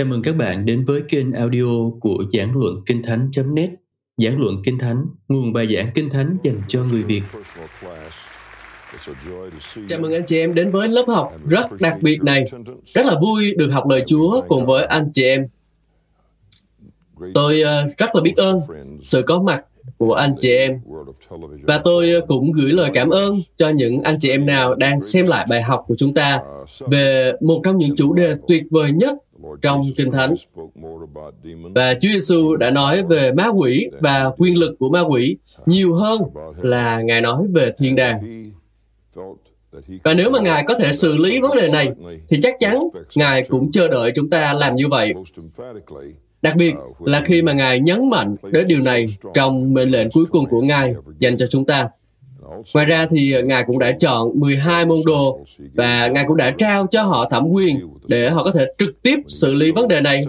Chào mừng các bạn đến với kênh audio của Giảng Luận Kinh Thánh.net Giảng Luận Kinh Thánh, nguồn bài giảng Kinh Thánh dành cho người Việt. Chào mừng anh chị em đến với lớp học rất đặc biệt này. Rất là vui được học lời Chúa cùng với anh chị em. Tôi ờ, rất là biết ơn sự có mặt của anh chị em. Và tôi cũng gửi lời cảm ơn cho những anh chị em nào đang xem lại bài học của chúng ta về một trong những chủ đề tuyệt vời nhất trong Kinh Thánh. Và Chúa Giêsu đã nói về ma quỷ và quyền lực của ma quỷ nhiều hơn là Ngài nói về thiên đàng. Và nếu mà Ngài có thể xử lý vấn đề này, thì chắc chắn Ngài cũng chờ đợi chúng ta làm như vậy. Đặc biệt là khi mà Ngài nhấn mạnh đến điều này trong mệnh lệnh cuối cùng của Ngài dành cho chúng ta. Ngoài ra thì ờ, Ngài cũng đã chọn 12 môn đồ và Ngài cũng đã trao cho họ thẩm quyền để họ có thể trực tiếp xử lý vấn đề này.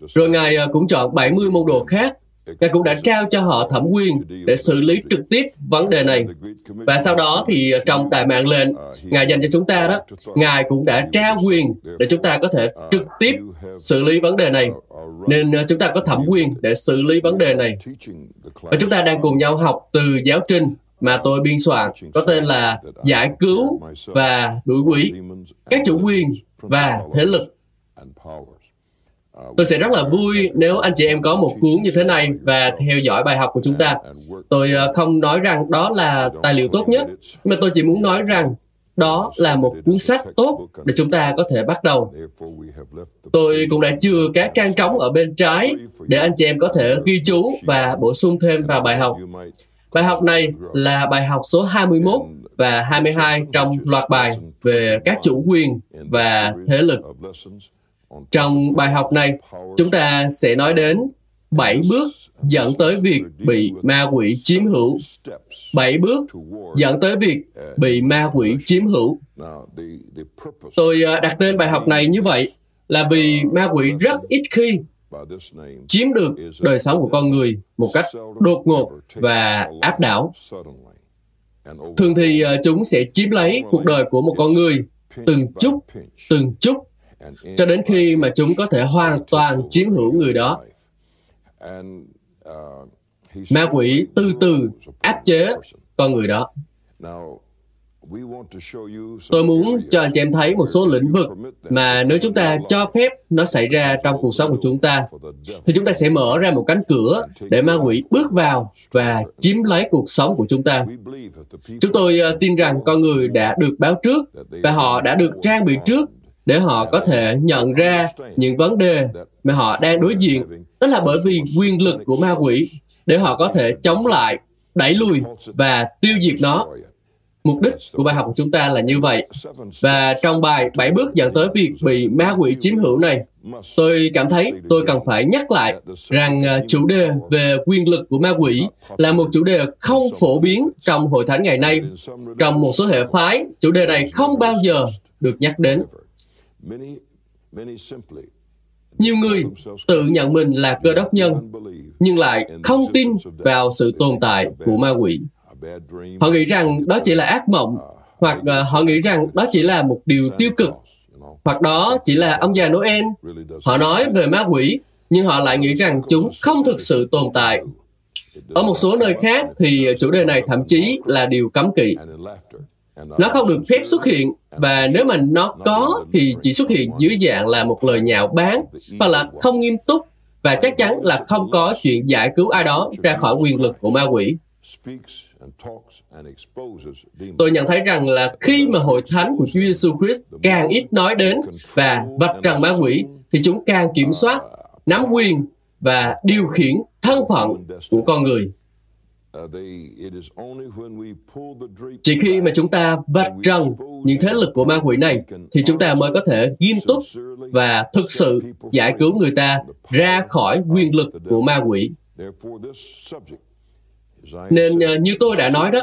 Rồi Ngài ờ, cũng chọn 70 môn đồ khác Ngài cũng đã trao cho họ thẩm quyền để xử lý trực tiếp vấn đề này. Và sau đó thì ờ, trong tài mạng lệnh Ngài dành cho chúng ta đó, Ngài cũng đã trao quyền để chúng ta có thể trực tiếp xử lý vấn đề này. Nên chúng ta có thẩm quyền để xử lý vấn đề này. Và chúng ta đang cùng nhau học từ giáo trình mà tôi biên soạn có tên là Giải cứu và đuổi quỷ, các chủ quyền và thế lực. Tôi sẽ rất là vui nếu anh chị em có một cuốn như thế này và theo dõi bài học của chúng ta. Tôi ờ, không nói rằng đó là tài liệu tốt nhất, nhưng mà tôi chỉ muốn nói rằng đó là một cuốn sách tốt để chúng ta có thể bắt đầu. Tôi cũng đã chừa các trang trống ở bên trái để anh chị em có thể ghi chú và bổ sung thêm vào bài học. Bài học này là bài học số 21 và 22 trong loạt bài về các chủ quyền và thế lực. Trong bài học này, chúng ta sẽ nói đến 7 bước dẫn tới việc bị ma quỷ chiếm hữu. 7 bước dẫn tới việc bị ma quỷ chiếm hữu. Tôi à, đặt tên bài học này như vậy là vì ma quỷ rất ít khi chiếm được đời sống của con người một cách đột ngột và áp đảo. Thường thì ờ, chúng sẽ chiếm lấy cuộc đời của một con người từng chút, từng chút, cho đến khi mà chúng có thể hoàn toàn chiếm hữu người đó. Ma quỷ từ từ áp chế con người đó. Tôi muốn cho anh chị em thấy một số lĩnh vực mà nếu chúng ta cho phép nó xảy ra trong cuộc sống của chúng ta, thì chúng ta sẽ mở ra một cánh cửa để ma quỷ bước vào và chiếm lấy cuộc sống của chúng ta. Chúng tôi ờ, tin rằng con người đã được báo trước và họ đã được trang bị trước để họ có thể nhận ra những vấn đề mà họ đang đối diện. Đó là bởi vì quyền lực của ma quỷ để họ có thể chống lại, đẩy lùi và tiêu diệt nó Mục đích của bài học của chúng ta là như vậy. Và trong bài 7 bước dẫn tới việc bị ma quỷ chiếm hữu này, tôi cảm thấy tôi cần phải nhắc lại rằng à, chủ đề về quyền lực của ma quỷ là một chủ đề không phổ biến trong hội thánh ngày nay. Trong một số hệ phái, chủ đề này không bao giờ được nhắc đến. Nhiều người tự nhận mình là cơ đốc nhân, nhưng lại không tin vào sự tồn tại của ma quỷ. Họ nghĩ rằng đó chỉ là ác mộng, hoặc uh, họ nghĩ rằng đó chỉ là một điều tiêu cực, hoặc đó chỉ là ông già Noel. Họ nói về ma quỷ, nhưng họ lại nghĩ rằng chúng không thực sự tồn tại. Ở một số nơi khác thì chủ đề này thậm chí là điều cấm kỵ. Nó không được phép xuất hiện và nếu mà nó có thì chỉ xuất hiện dưới dạng là một lời nhạo báng hoặc là không nghiêm túc và chắc chắn là không có chuyện giải cứu ai đó ra khỏi quyền lực của ma quỷ. Tôi nhận thấy rằng là khi mà hội thánh của Chúa Giêsu Christ càng ít nói đến và vạch trần ma quỷ thì chúng càng kiểm soát, nắm quyền và điều khiển thân phận của con người. Chỉ khi mà chúng ta vạch trần những thế lực của ma quỷ này thì chúng ta mới có thể nghiêm túc và thực sự giải cứu người ta ra khỏi quyền lực của ma quỷ. Nên ờ, như tôi đã nói đó,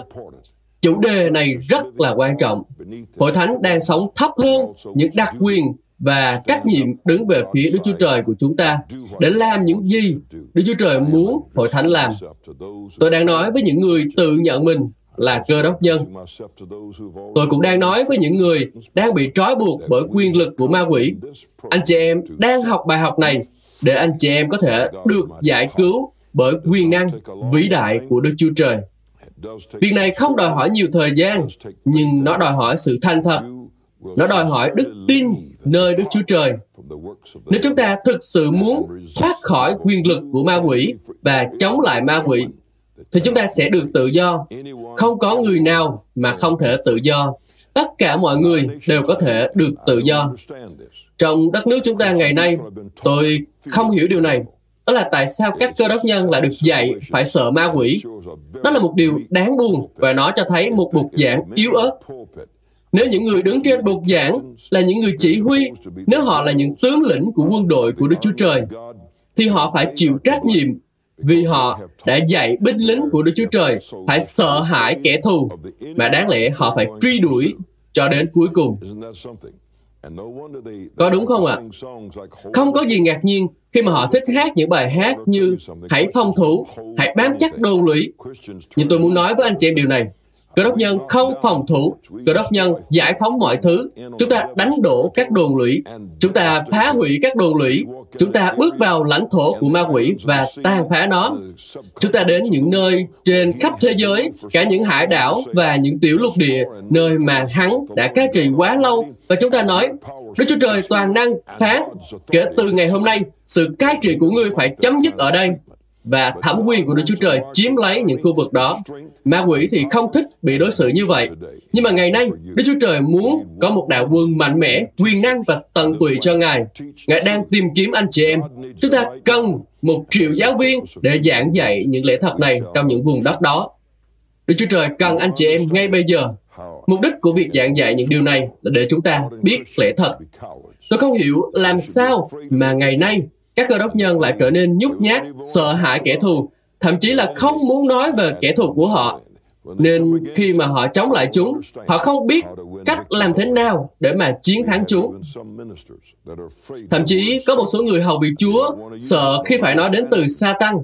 chủ đề này rất là quan trọng. Hội Thánh đang sống thấp hơn những đặc quyền và trách nhiệm đứng về phía Đức Chúa Trời của chúng ta để làm những gì Đức Chúa Trời muốn Hội Thánh làm. Tôi đang nói với những người tự nhận mình là cơ đốc nhân. Tôi cũng đang nói với những người đang bị trói buộc bởi quyền lực của ma quỷ. Anh chị em đang học bài học này để anh chị em có thể được giải cứu bởi quyền năng vĩ đại của Đức Chúa Trời. Việc này không đòi hỏi nhiều thời gian, nhưng nó đòi hỏi sự thanh thật. Nó đòi hỏi đức tin nơi Đức Chúa Trời. Nếu chúng ta thực sự muốn thoát khỏi quyền lực của ma quỷ và chống lại ma quỷ, thì chúng ta sẽ được tự do. Không có người nào mà không thể tự do. Tất cả mọi người đều có thể được tự do. Trong đất nước chúng ta ngày nay, tôi không hiểu điều này. Đó là tại sao các cơ đốc nhân lại được dạy phải sợ ma quỷ. Đó là một điều đáng buồn và nó cho thấy một bục giảng yếu ớt. Nếu những người đứng trên bục giảng là những người chỉ huy, nếu họ là những tướng lĩnh của quân đội của Đức Chúa Trời, thì họ phải chịu trách nhiệm vì họ đã dạy binh lính của Đức Chúa Trời phải sợ hãi kẻ thù, mà đáng lẽ họ phải truy đuổi cho đến cuối cùng. Có đúng không ạ? À? Không có gì ngạc nhiên khi mà họ thích hát những bài hát như Hãy phong thủ, hãy bám chắc đô lũy. Nhưng tôi muốn nói với anh chị em điều này. Cơ đốc nhân không phòng thủ, cơ đốc nhân giải phóng mọi thứ. Chúng ta đánh đổ các đồn lũy, chúng ta phá hủy các đồn lũy, chúng ta bước vào lãnh thổ của ma quỷ và tan phá nó. Chúng ta đến những nơi trên khắp thế giới, cả những hải đảo và những tiểu lục địa, nơi mà hắn đã cai trị quá lâu. Và chúng ta nói, Đức Chúa Trời toàn năng phán, kể từ ngày hôm nay, sự cai trị của ngươi phải chấm dứt ở đây và thẩm quyền của Đức Chúa Trời chiếm lấy những khu vực đó. Ma quỷ thì không thích bị đối xử như vậy. Nhưng mà ngày nay, Đức Chúa Trời muốn có một đạo quân mạnh mẽ, quyền năng và tận tụy cho Ngài. Ngài đang tìm kiếm anh chị em. Chúng ta cần một triệu giáo viên để giảng dạy những lẽ thật này trong những vùng đất đó. Đức Chúa Trời cần anh chị em ngay bây giờ. Mục đích của việc giảng dạy những điều này là để chúng ta biết lẽ thật. Tôi không hiểu làm sao mà ngày nay các cơ đốc nhân lại trở nên nhút nhát, sợ hãi kẻ thù, thậm chí là không muốn nói về kẻ thù của họ. Nên khi mà họ chống lại chúng, họ không biết cách làm thế nào để mà chiến thắng chúng. Thậm chí có một số người hầu bị Chúa sợ khi phải nói đến từ sa tăng.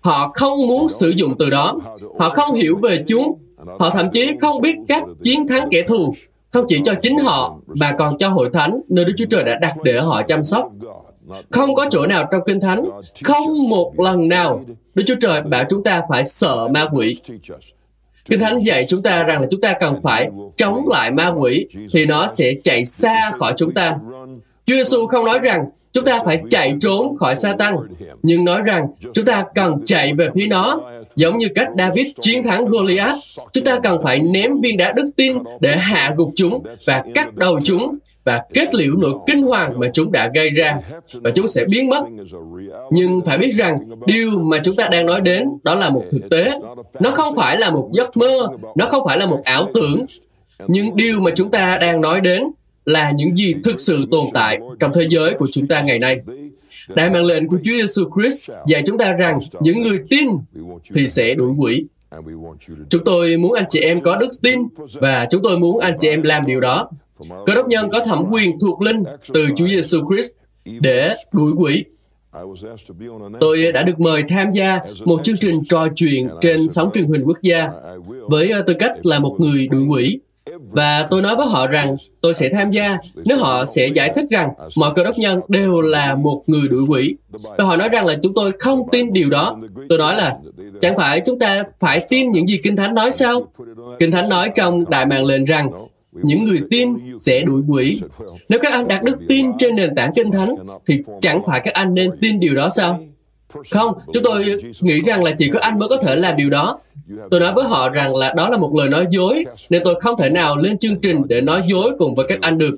Họ không muốn sử dụng từ đó. Họ không hiểu về chúng. Họ thậm chí không biết cách chiến thắng kẻ thù, không chỉ cho chính họ, mà còn cho hội thánh, nơi Đức Chúa Trời đã đặt để họ chăm sóc. Không có chỗ nào trong Kinh Thánh, không một lần nào Đức Chúa Trời bảo chúng ta phải sợ ma quỷ. Kinh Thánh dạy chúng ta rằng là chúng ta cần phải chống lại ma quỷ thì nó sẽ chạy xa khỏi chúng ta. Chúa Giêsu không nói rằng chúng ta phải chạy trốn khỏi sa tăng, nhưng nói rằng chúng ta cần chạy về phía nó, giống như cách David chiến thắng Goliath. Chúng ta cần phải ném viên đá đức tin để hạ gục chúng và cắt đầu chúng và kết liễu nỗi kinh hoàng mà chúng đã gây ra và chúng sẽ biến mất. Nhưng phải biết rằng điều mà chúng ta đang nói đến đó là một thực tế. Nó không phải là một giấc mơ, nó không phải là một ảo tưởng. Nhưng điều mà chúng ta đang nói đến là những gì thực sự tồn tại trong thế giới của chúng ta ngày nay. Đại mạng lệnh của Chúa Giêsu Christ dạy chúng ta rằng những người tin thì sẽ đuổi quỷ. Chúng tôi muốn anh chị em có đức tin và chúng tôi muốn anh chị em làm điều đó. Cơ đốc nhân có thẩm quyền thuộc linh từ Chúa Giêsu Christ để đuổi quỷ. Tôi đã được mời tham gia một chương trình trò chuyện trên sóng truyền hình quốc gia với ờ, tư cách là một người đuổi quỷ. Và tôi nói với họ rằng tôi sẽ tham gia nếu họ sẽ giải thích rằng mọi cơ đốc nhân đều là một người đuổi quỷ. Và họ nói rằng là chúng tôi không tin điều đó. Tôi nói là, chẳng phải chúng ta phải tin những gì Kinh Thánh nói sao? Kinh Thánh nói trong Đại mạng lệnh rằng những người tin sẽ đuổi quỷ. Nếu các anh đặt đức tin trên nền tảng kinh thánh, thì chẳng phải các anh nên tin điều đó sao? Không, chúng tôi nghĩ rằng là chỉ có anh mới có thể làm điều đó. Tôi nói với họ rằng là đó là một lời nói dối, nên tôi không thể nào lên chương trình để nói dối cùng với các anh được.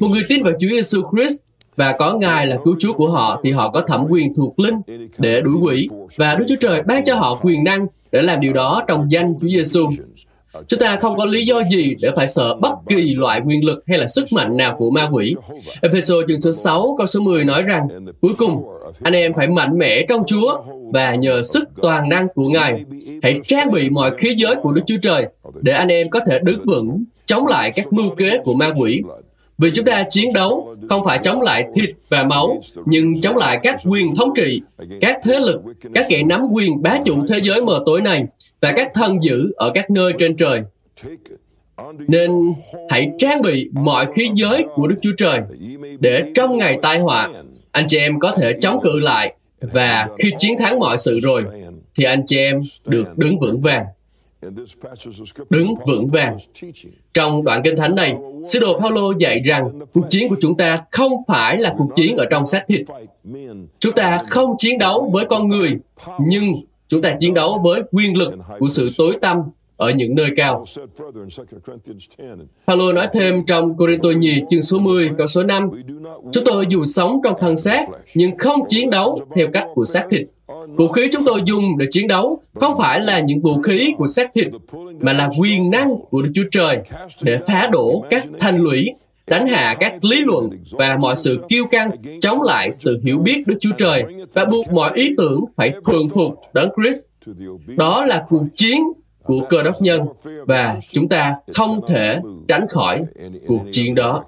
Một người tin vào Chúa Giêsu Christ và có Ngài là cứu Chúa của họ thì họ có thẩm quyền thuộc linh để đuổi quỷ và Đức Chúa Trời ban cho họ quyền năng để làm điều đó trong danh Chúa Giêsu. Chúng ta không có lý do gì để phải sợ bất kỳ loại quyền lực hay là sức mạnh nào của ma quỷ. Epheso chương số 6 câu số 10 nói rằng, cuối cùng, anh em phải mạnh mẽ trong Chúa và nhờ sức toàn năng của Ngài, hãy trang bị mọi khí giới của Đức Chúa Trời để anh em có thể đứng vững chống lại các mưu kế của ma quỷ. Vì chúng ta chiến đấu không phải chống lại thịt và máu, nhưng chống lại các quyền thống trị, các thế lực, các kẻ nắm quyền bá chủ thế giới mờ tối này và các thần dữ ở các nơi trên trời. Nên hãy trang bị mọi khí giới của Đức Chúa Trời để trong ngày tai họa, anh chị em có thể chống cự lại và khi chiến thắng mọi sự rồi, thì anh chị em được đứng vững vàng. Đứng vững vàng. Trong đoạn kinh thánh này, sứ đồ Paulo dạy rằng cuộc chiến của chúng ta không phải là cuộc chiến ở trong xác thịt. Chúng ta không chiến đấu với con người, nhưng chúng ta chiến đấu với quyền lực của sự tối tăm ở những nơi cao. Paulo nói thêm trong Corinto nhì chương số 10 câu số 5 Chúng tôi dù sống trong thân xác nhưng không chiến đấu theo cách của xác thịt. Vũ khí chúng tôi dùng để chiến đấu không phải là những vũ khí của xác thịt, mà là quyền năng của Đức Chúa Trời để phá đổ các thành lũy, đánh hạ các lý luận và mọi sự kiêu căng, chống lại sự hiểu biết Đức Chúa Trời và buộc mọi ý tưởng phải thuần phục Đấng Christ. Đó là cuộc chiến của cơ đốc nhân và chúng ta không thể tránh khỏi cuộc chiến đó.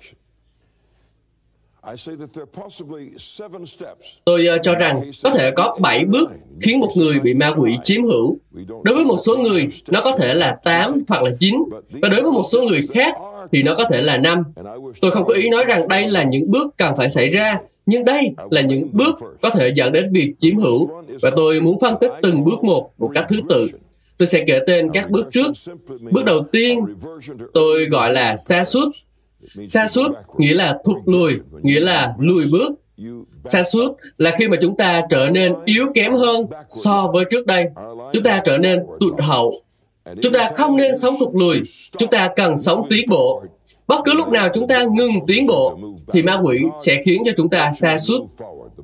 Tôi cho rằng có thể có 7 bước khiến một người bị ma quỷ chiếm hữu. Đối với một số người, nó có thể là 8 hoặc là 9, và đối với một số người khác thì nó có thể là 5. Tôi không có ý nói rằng đây là những bước cần phải xảy ra, nhưng đây là những bước có thể dẫn đến việc chiếm hữu, và tôi muốn phân tích từng bước một một cách thứ tự. Tôi sẽ kể tên các bước trước. Bước đầu tiên, tôi gọi là sa sút. Sa sút nghĩa là thụt lùi, nghĩa là lùi bước. Sa sút là khi mà chúng ta trở nên yếu kém hơn so với trước đây. Chúng ta trở nên tụt hậu. Chúng ta không nên sống thụt lùi. Chúng ta cần sống tiến bộ. Bất cứ lúc nào chúng ta ngừng tiến bộ, thì ma quỷ sẽ khiến cho chúng ta xa suốt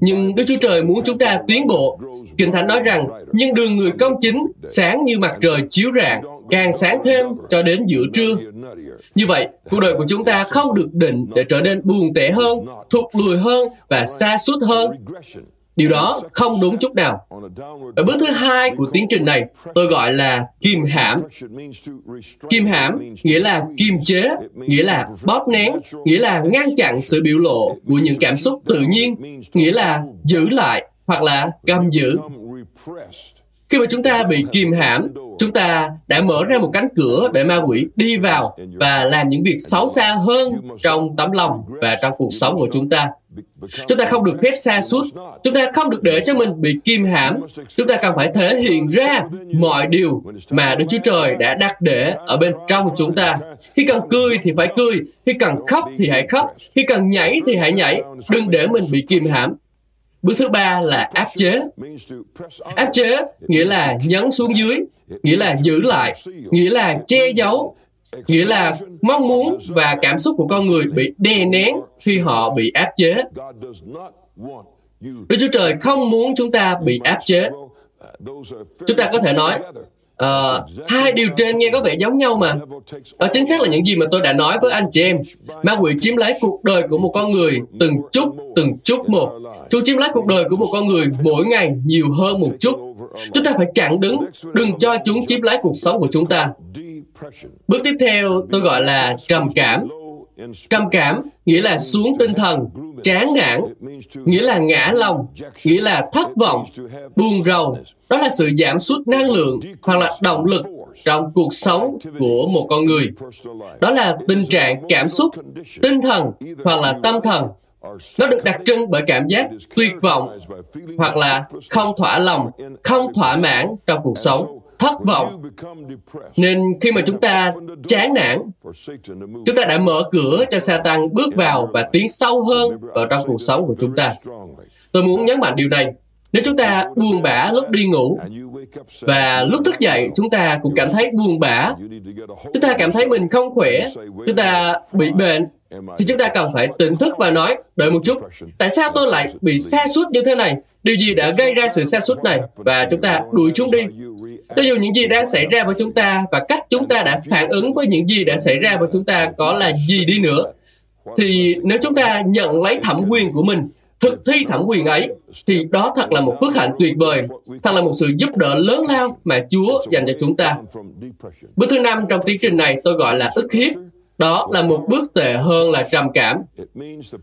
nhưng Đức Chúa Trời muốn chúng ta tiến bộ. Kinh Thánh nói rằng, nhưng đường người công chính sáng như mặt trời chiếu rạng, càng sáng thêm cho đến giữa trưa. Như vậy, cuộc đời của chúng ta không được định để trở nên buồn tẻ hơn, thụt lùi hơn và xa suốt hơn. Điều đó không đúng chút nào. Ở bước thứ hai của tiến trình này, tôi gọi là kim hãm. Kim hãm nghĩa là kiềm chế, nghĩa là bóp nén, nghĩa là ngăn chặn sự biểu lộ của những cảm xúc tự nhiên, nghĩa là giữ lại hoặc là cầm giữ. Khi mà chúng ta bị kìm hãm, chúng ta đã mở ra một cánh cửa để ma quỷ đi vào và làm những việc xấu xa hơn trong tấm lòng và trong cuộc sống của chúng ta. Chúng ta không được phép xa suốt. Chúng ta không được để cho mình bị kim hãm. Chúng ta cần phải thể hiện ra mọi điều mà Đức Chúa Trời đã đặt để ở bên trong chúng ta. Khi cần cười thì phải cười. Khi cần khóc thì hãy khóc. Khi cần nhảy thì hãy nhảy. Đừng để mình bị kim hãm. Bước thứ ba là áp chế. Áp chế nghĩa là nhấn xuống dưới, nghĩa là giữ lại, nghĩa là che giấu, nghĩa là mong muốn và cảm xúc của con người bị đè nén khi họ bị áp chế. Đức Chúa Trời không muốn chúng ta bị áp chế. Chúng ta có thể nói, Uh, hai điều trên nghe có vẻ giống nhau mà. Đó chính xác là những gì mà tôi đã nói với anh chị em. Ma quỷ chiếm lấy cuộc đời của một con người từng chút, từng chút một. Chúng chiếm lấy cuộc đời của một con người mỗi ngày nhiều hơn một chút. Chúng ta phải chặn đứng, đừng cho chúng chiếm lấy cuộc sống của chúng ta. Bước tiếp theo tôi gọi là trầm cảm. Trầm cảm nghĩa là xuống tinh thần, chán nản, nghĩa là ngã lòng, nghĩa là thất vọng, buồn rầu. Đó là sự giảm sút năng lượng hoặc là động lực trong cuộc sống của một con người. Đó là tình trạng cảm xúc, tinh thần hoặc là tâm thần. Nó được đặc trưng bởi cảm giác tuyệt vọng hoặc là không thỏa lòng, không thỏa mãn trong cuộc sống thất vọng. Nên khi mà chúng ta chán nản, chúng ta đã mở cửa cho Satan bước vào và tiến sâu hơn vào trong cuộc sống của chúng ta. Tôi muốn nhấn mạnh điều này. Nếu chúng ta buồn bã lúc đi ngủ và lúc thức dậy chúng ta cũng cảm thấy buồn bã, chúng ta cảm thấy mình không khỏe, chúng ta bị bệnh, thì chúng ta cần phải tỉnh thức và nói, đợi một chút, tại sao tôi lại bị sa sút như thế này? Điều gì đã gây ra sự sa sút này? Và chúng ta đuổi chúng đi. Cho dù những gì đang xảy ra với chúng ta và cách chúng ta đã phản ứng với những gì đã xảy ra với chúng ta có là gì đi nữa, thì nếu chúng ta nhận lấy thẩm quyền của mình, thực thi thẩm quyền ấy, thì đó thật là một phước hạnh tuyệt vời, thật là một sự giúp đỡ lớn lao mà Chúa dành cho chúng ta. Bước thứ năm trong tiến trình này tôi gọi là ức hiếp. đó là một bước tệ hơn là trầm cảm.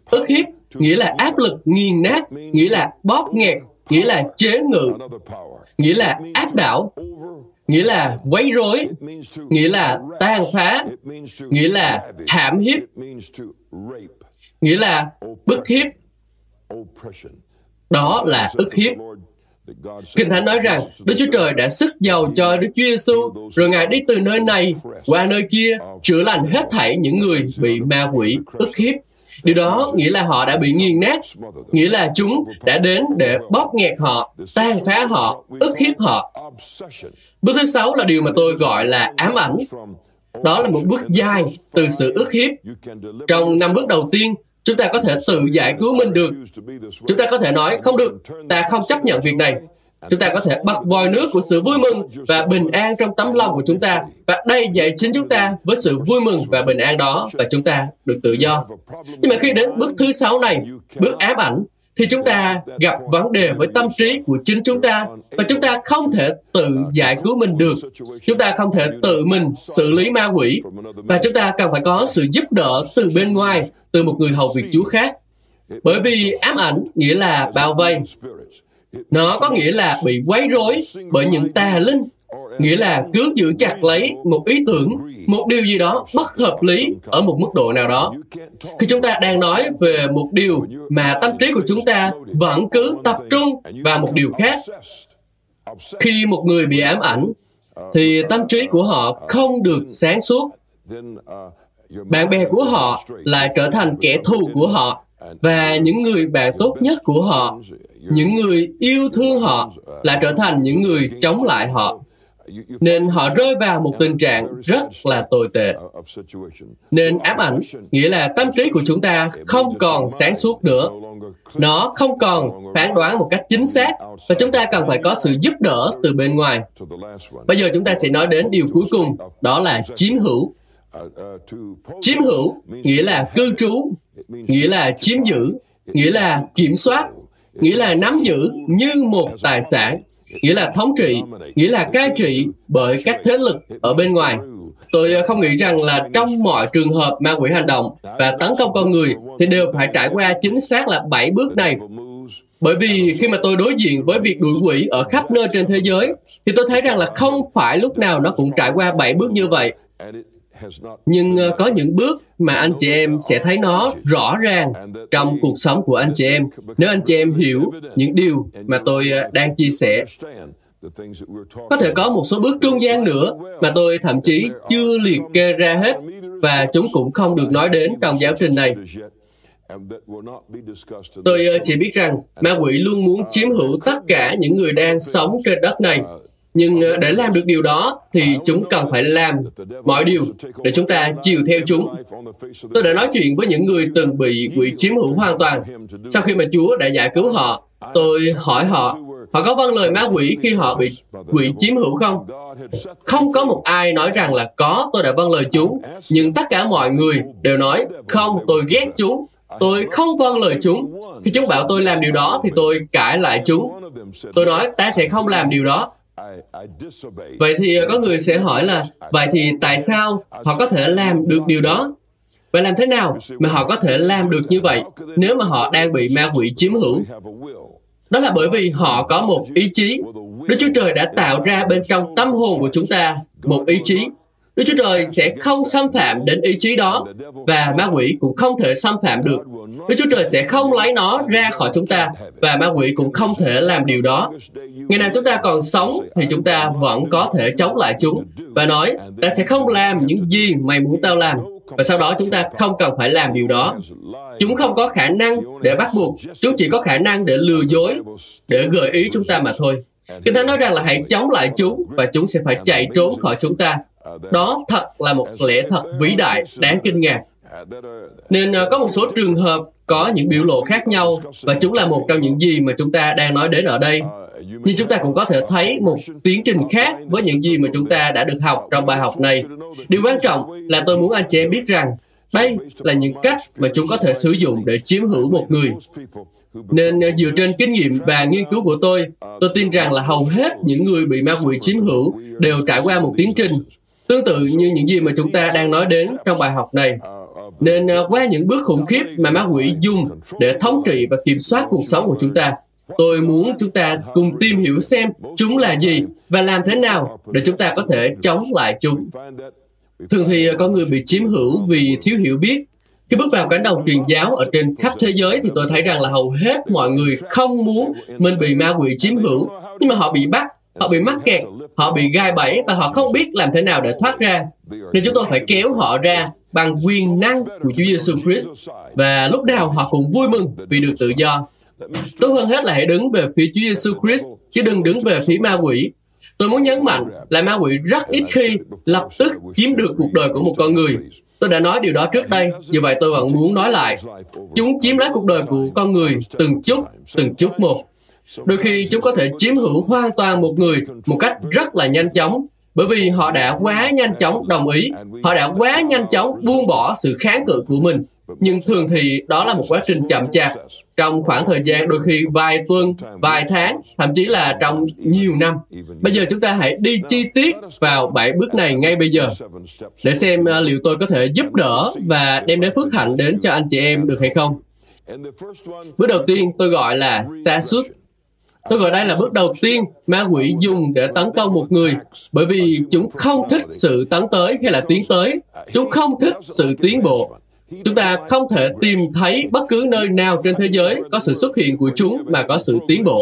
Ức hiếp nghĩa là áp lực nghiền nát, nghĩa là bóp nghẹt, nghĩa là chế ngự, nghĩa là áp đảo, nghĩa là quấy rối, nghĩa là tàn phá, nghĩa là hãm hiếp, nghĩa là bức hiếp. Đó là ức hiếp. Kinh Thánh nói rằng Đức Chúa Trời đã sức giàu cho Đức Chúa Giêsu, rồi Ngài đi từ nơi này qua nơi kia, chữa lành hết thảy những người bị ma quỷ ức hiếp. Điều đó nghĩa là họ đã bị nghiền nát, nghĩa là chúng đã đến để bóp nghẹt họ, tan phá họ, ức hiếp họ. Bước thứ sáu là điều mà tôi gọi là ám ảnh. Đó là một bước dài từ sự ức hiếp. Trong năm bước đầu tiên, chúng ta có thể tự giải cứu mình được. Chúng ta có thể nói, không được, ta không chấp nhận việc này. Chúng ta có thể bật vòi nước của sự vui mừng và bình an trong tấm lòng của chúng ta và đầy dạy chính chúng ta với sự vui mừng và bình an đó và chúng ta được tự do. Nhưng mà khi đến bước thứ sáu này, bước ám ảnh, thì chúng ta gặp vấn đề với tâm trí của chính chúng ta và chúng ta không thể tự giải cứu mình được. Chúng ta không thể tự mình xử lý ma quỷ và chúng ta cần phải có sự giúp đỡ từ bên ngoài, từ một người hầu việc Chúa khác. Bởi vì ám ảnh nghĩa là bao vây. Nó có nghĩa là bị quấy rối bởi những tà linh, nghĩa là cứ giữ chặt lấy một ý tưởng, một điều gì đó bất hợp lý ở một mức độ nào đó. Khi chúng ta đang nói về một điều mà tâm trí của chúng ta vẫn cứ tập trung vào một điều khác, khi một người bị ám ảnh, thì tâm trí của họ không được sáng suốt. Bạn bè của họ lại trở thành kẻ thù của họ và những người bạn tốt nhất của họ những người yêu thương họ lại trở thành những người chống lại họ. Nên họ rơi vào một tình trạng rất là tồi tệ. Nên ám ảnh nghĩa là tâm trí của chúng ta không còn sáng suốt nữa. Nó không còn phán đoán một cách chính xác và chúng ta cần phải có sự giúp đỡ từ bên ngoài. Bây giờ chúng ta sẽ nói đến điều cuối cùng, đó là chiếm hữu. Chiếm hữu nghĩa là cư trú, nghĩa là chiếm giữ, nghĩa là kiểm soát nghĩa là nắm giữ như một tài sản, nghĩa là thống trị, nghĩa là cai trị bởi các thế lực ở bên ngoài. Tôi ờ, không nghĩ rằng là trong mọi trường hợp ma quỷ hành động và tấn công con người thì đều phải trải qua chính xác là bảy bước này. Bởi vì khi mà tôi đối diện với việc đuổi quỷ ở khắp nơi trên thế giới, thì tôi thấy rằng là không phải lúc nào nó cũng trải qua bảy bước như vậy nhưng ờ, có những bước mà anh chị em sẽ thấy nó rõ ràng trong cuộc sống của anh chị em. Nếu anh chị em hiểu những điều mà tôi ờ, đang chia sẻ có thể có một số bước trung gian nữa mà tôi thậm chí chưa liệt kê ra hết và chúng cũng không được nói đến trong giáo trình này. Tôi ờ, chỉ biết rằng ma quỷ luôn muốn chiếm hữu tất cả những người đang sống trên đất này nhưng ờ, để làm được điều đó thì chúng cần phải làm mọi điều để chúng ta chiều theo chúng. Tôi đã nói chuyện với những người từng bị quỷ chiếm hữu hoàn toàn. Sau khi mà Chúa đã giải cứu họ, tôi hỏi họ, họ có vâng lời ma quỷ khi họ bị quỷ chiếm hữu không? Không có một ai nói rằng là có, tôi đã vâng lời chúng. Nhưng tất cả mọi người đều nói, không, tôi ghét chúng. Tôi không vâng lời chúng. Khi chúng bảo tôi làm điều đó thì tôi cãi lại chúng. Tôi nói, ta sẽ không làm điều đó Vậy thì ờ, có người sẽ hỏi là, vậy thì tại sao họ có thể làm được điều đó? Vậy làm thế nào mà họ có thể làm được như vậy nếu mà họ đang bị ma quỷ chiếm hữu? Đó là bởi vì họ có một ý chí. Đức Chúa Trời đã tạo ra bên trong tâm hồn của chúng ta một ý chí. Đức Chúa Trời sẽ không xâm phạm đến ý chí đó và ma quỷ cũng không thể xâm phạm được. Đức Chúa Trời sẽ không lấy nó ra khỏi chúng ta và ma quỷ cũng không thể làm điều đó. Ngày nào chúng ta còn sống thì chúng ta vẫn có thể chống lại chúng và nói ta sẽ không làm những gì mày muốn tao làm và sau đó chúng ta không cần phải làm điều đó. Chúng không có khả năng để bắt buộc, chúng chỉ có khả năng để lừa dối, để gợi ý chúng ta mà thôi. Kinh Thánh nói rằng là hãy chống lại chúng và chúng sẽ phải chạy trốn khỏi chúng ta. Đó thật là một lẽ thật vĩ đại, đáng kinh ngạc. Nên à, có một số trường hợp có những biểu lộ khác nhau và chúng là một trong những gì mà chúng ta đang nói đến ở đây. Nhưng chúng ta cũng có thể thấy một tiến trình khác với những gì mà chúng ta đã được học trong bài học này. Điều quan trọng là tôi muốn anh chị em biết rằng đây là những cách mà chúng có thể sử dụng để chiếm hữu một người. Nên à, dựa trên kinh nghiệm và nghiên cứu của tôi, tôi tin rằng là hầu hết những người bị ma quỷ chiếm hữu đều trải qua một tiến trình tương tự như những gì mà chúng ta đang nói đến trong bài học này. Nên à, qua những bước khủng khiếp mà ma quỷ dùng để thống trị và kiểm soát cuộc sống của chúng ta, tôi muốn chúng ta cùng tìm hiểu xem chúng là gì và làm thế nào để chúng ta có thể chống lại chúng. Thường thì à, có người bị chiếm hữu vì thiếu hiểu biết. Khi bước vào cánh đồng truyền giáo ở trên khắp thế giới thì tôi thấy rằng là hầu hết mọi người không muốn mình bị ma quỷ chiếm hữu, nhưng mà họ bị bắt, họ bị mắc kẹt, họ bị gai bẫy và họ không biết làm thế nào để thoát ra. Nên chúng tôi phải kéo họ ra bằng quyền năng của Chúa Giêsu Christ và lúc nào họ cũng vui mừng vì được tự do. Tốt hơn hết là hãy đứng về phía Chúa Giêsu Christ chứ đừng đứng về phía ma quỷ Tôi muốn nhấn mạnh là ma quỷ rất ít khi lập tức chiếm được cuộc đời của một con người. Tôi đã nói điều đó trước đây, vì vậy tôi vẫn muốn nói lại. Chúng chiếm lấy cuộc đời của con người từng chút, từng chút một. Đôi khi chúng có thể chiếm hữu hoàn toàn một người một cách rất là nhanh chóng, bởi vì họ đã quá nhanh chóng đồng ý, họ đã quá nhanh chóng buông bỏ sự kháng cự của mình. Nhưng thường thì đó là một quá trình chậm chạp, trong khoảng thời gian đôi khi vài tuần, vài tháng, thậm chí là trong nhiều năm. Bây giờ chúng ta hãy đi chi tiết vào bảy bước này ngay bây giờ để xem à, liệu tôi có thể giúp đỡ và đem đến phước hạnh đến cho anh chị em được hay không. Bước đầu tiên tôi gọi là xa suốt. Tôi gọi đây là bước đầu tiên ma quỷ dùng để tấn công một người, bởi vì chúng không thích sự tấn tới hay là tiến tới. Chúng không thích sự tiến bộ. Chúng ta không thể tìm thấy bất cứ nơi nào trên thế giới có sự xuất hiện của chúng mà có sự tiến bộ.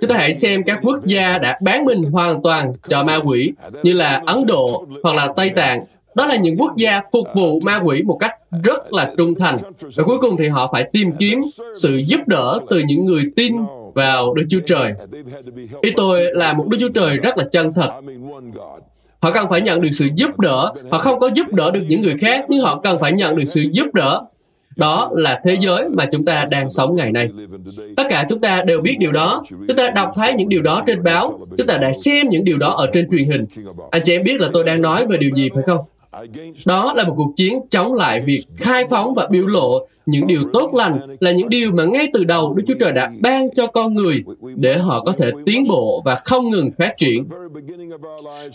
Chúng ta hãy xem các quốc gia đã bán mình hoàn toàn cho ma quỷ, như là Ấn Độ hoặc là Tây Tạng. Đó là những quốc gia phục vụ ma quỷ một cách rất là trung thành. Và cuối cùng thì họ phải tìm kiếm sự giúp đỡ từ những người tin vào Đức Chúa Trời. Ý tôi là một Đức Chúa Trời rất là chân thật. Họ cần phải nhận được sự giúp đỡ. Họ không có giúp đỡ được những người khác, nhưng họ cần phải nhận được sự giúp đỡ. Đó là thế giới mà chúng ta đang sống ngày nay. Tất cả chúng ta đều biết điều đó. Chúng ta đọc thấy những điều đó trên báo. Chúng ta đã xem những điều đó ở trên truyền hình. Anh chị em biết là tôi đang nói về điều gì phải không? Đó là một cuộc chiến chống lại việc khai phóng và biểu lộ những điều tốt lành là những điều mà ngay từ đầu Đức Chúa Trời đã ban cho con người để họ có thể tiến bộ và không ngừng phát triển.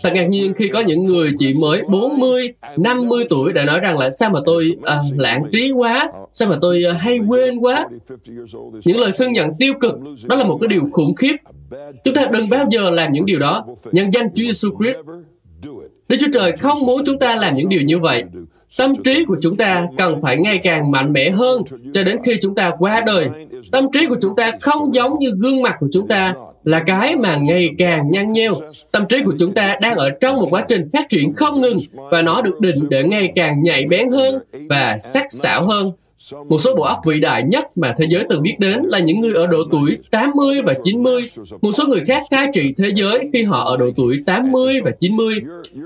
Thật ngạc nhiên khi có những người chỉ mới 40, 50 tuổi đã nói rằng là sao mà tôi à, lãng trí quá, sao mà tôi à, hay quên quá. Những lời xưng nhận tiêu cực, đó là một cái điều khủng khiếp. Chúng ta đừng bao giờ làm những điều đó. Nhân danh Chúa Giêsu Christ Đức Chúa Trời không muốn chúng ta làm những điều như vậy. Tâm trí của chúng ta cần phải ngày càng mạnh mẽ hơn cho đến khi chúng ta qua đời. Tâm trí của chúng ta không giống như gương mặt của chúng ta là cái mà ngày càng nhăn nheo. Tâm trí của chúng ta đang ở trong một quá trình phát triển không ngừng và nó được định để ngày càng nhạy bén hơn và sắc sảo hơn. Một số bộ óc vĩ đại nhất mà thế giới từng biết đến là những người ở độ tuổi 80 và 90. Một số người khác cai trị thế giới khi họ ở độ tuổi 80 và 90.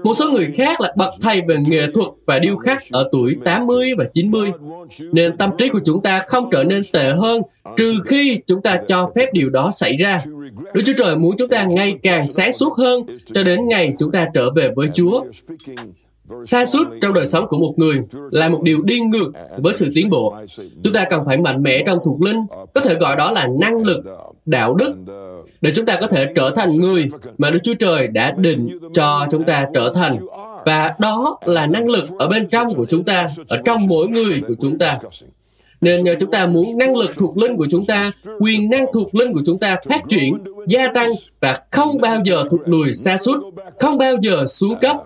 Một số người khác là bậc thầy về nghệ thuật và điêu khắc ở tuổi 80 và 90. Nên tâm trí của chúng ta không trở nên tệ hơn, trừ khi chúng ta cho phép điều đó xảy ra. Đức Chúa Trời muốn chúng ta ngày càng sáng suốt hơn, cho đến ngày chúng ta trở về với Chúa. Sa sút trong đời sống của một người là một điều đi ngược với sự tiến bộ. Chúng ta cần phải mạnh mẽ trong thuộc linh, có thể gọi đó là năng lực, đạo đức, để chúng ta có thể trở thành người mà Đức Chúa Trời đã định cho chúng ta trở thành. Và đó là năng lực ở bên trong của chúng ta, ở trong mỗi người của chúng ta. Nên chúng ta muốn năng lực thuộc linh của chúng ta, quyền năng thuộc linh của chúng ta phát triển, gia tăng và không bao giờ thụt lùi xa sút không bao giờ xuống cấp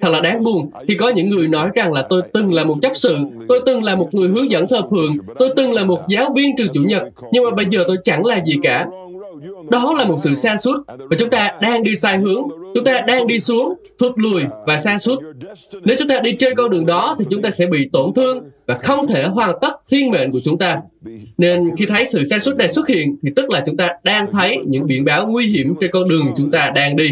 Thật là đáng buồn khi có những người nói rằng là tôi từng là một chấp sự, tôi từng là một người hướng dẫn thờ phượng, tôi từng là một giáo viên trường chủ nhật, nhưng mà bây giờ tôi chẳng là gì cả. Đó là một sự xa suốt và chúng ta đang đi sai hướng, chúng ta đang đi xuống, thụt lùi và xa suốt. Nếu chúng ta đi trên con đường đó thì chúng ta sẽ bị tổn thương và không thể hoàn tất thiên mệnh của chúng ta. Nên khi thấy sự xa suốt này xuất hiện thì tức là chúng ta đang thấy những biển báo nguy hiểm trên con đường chúng ta đang đi.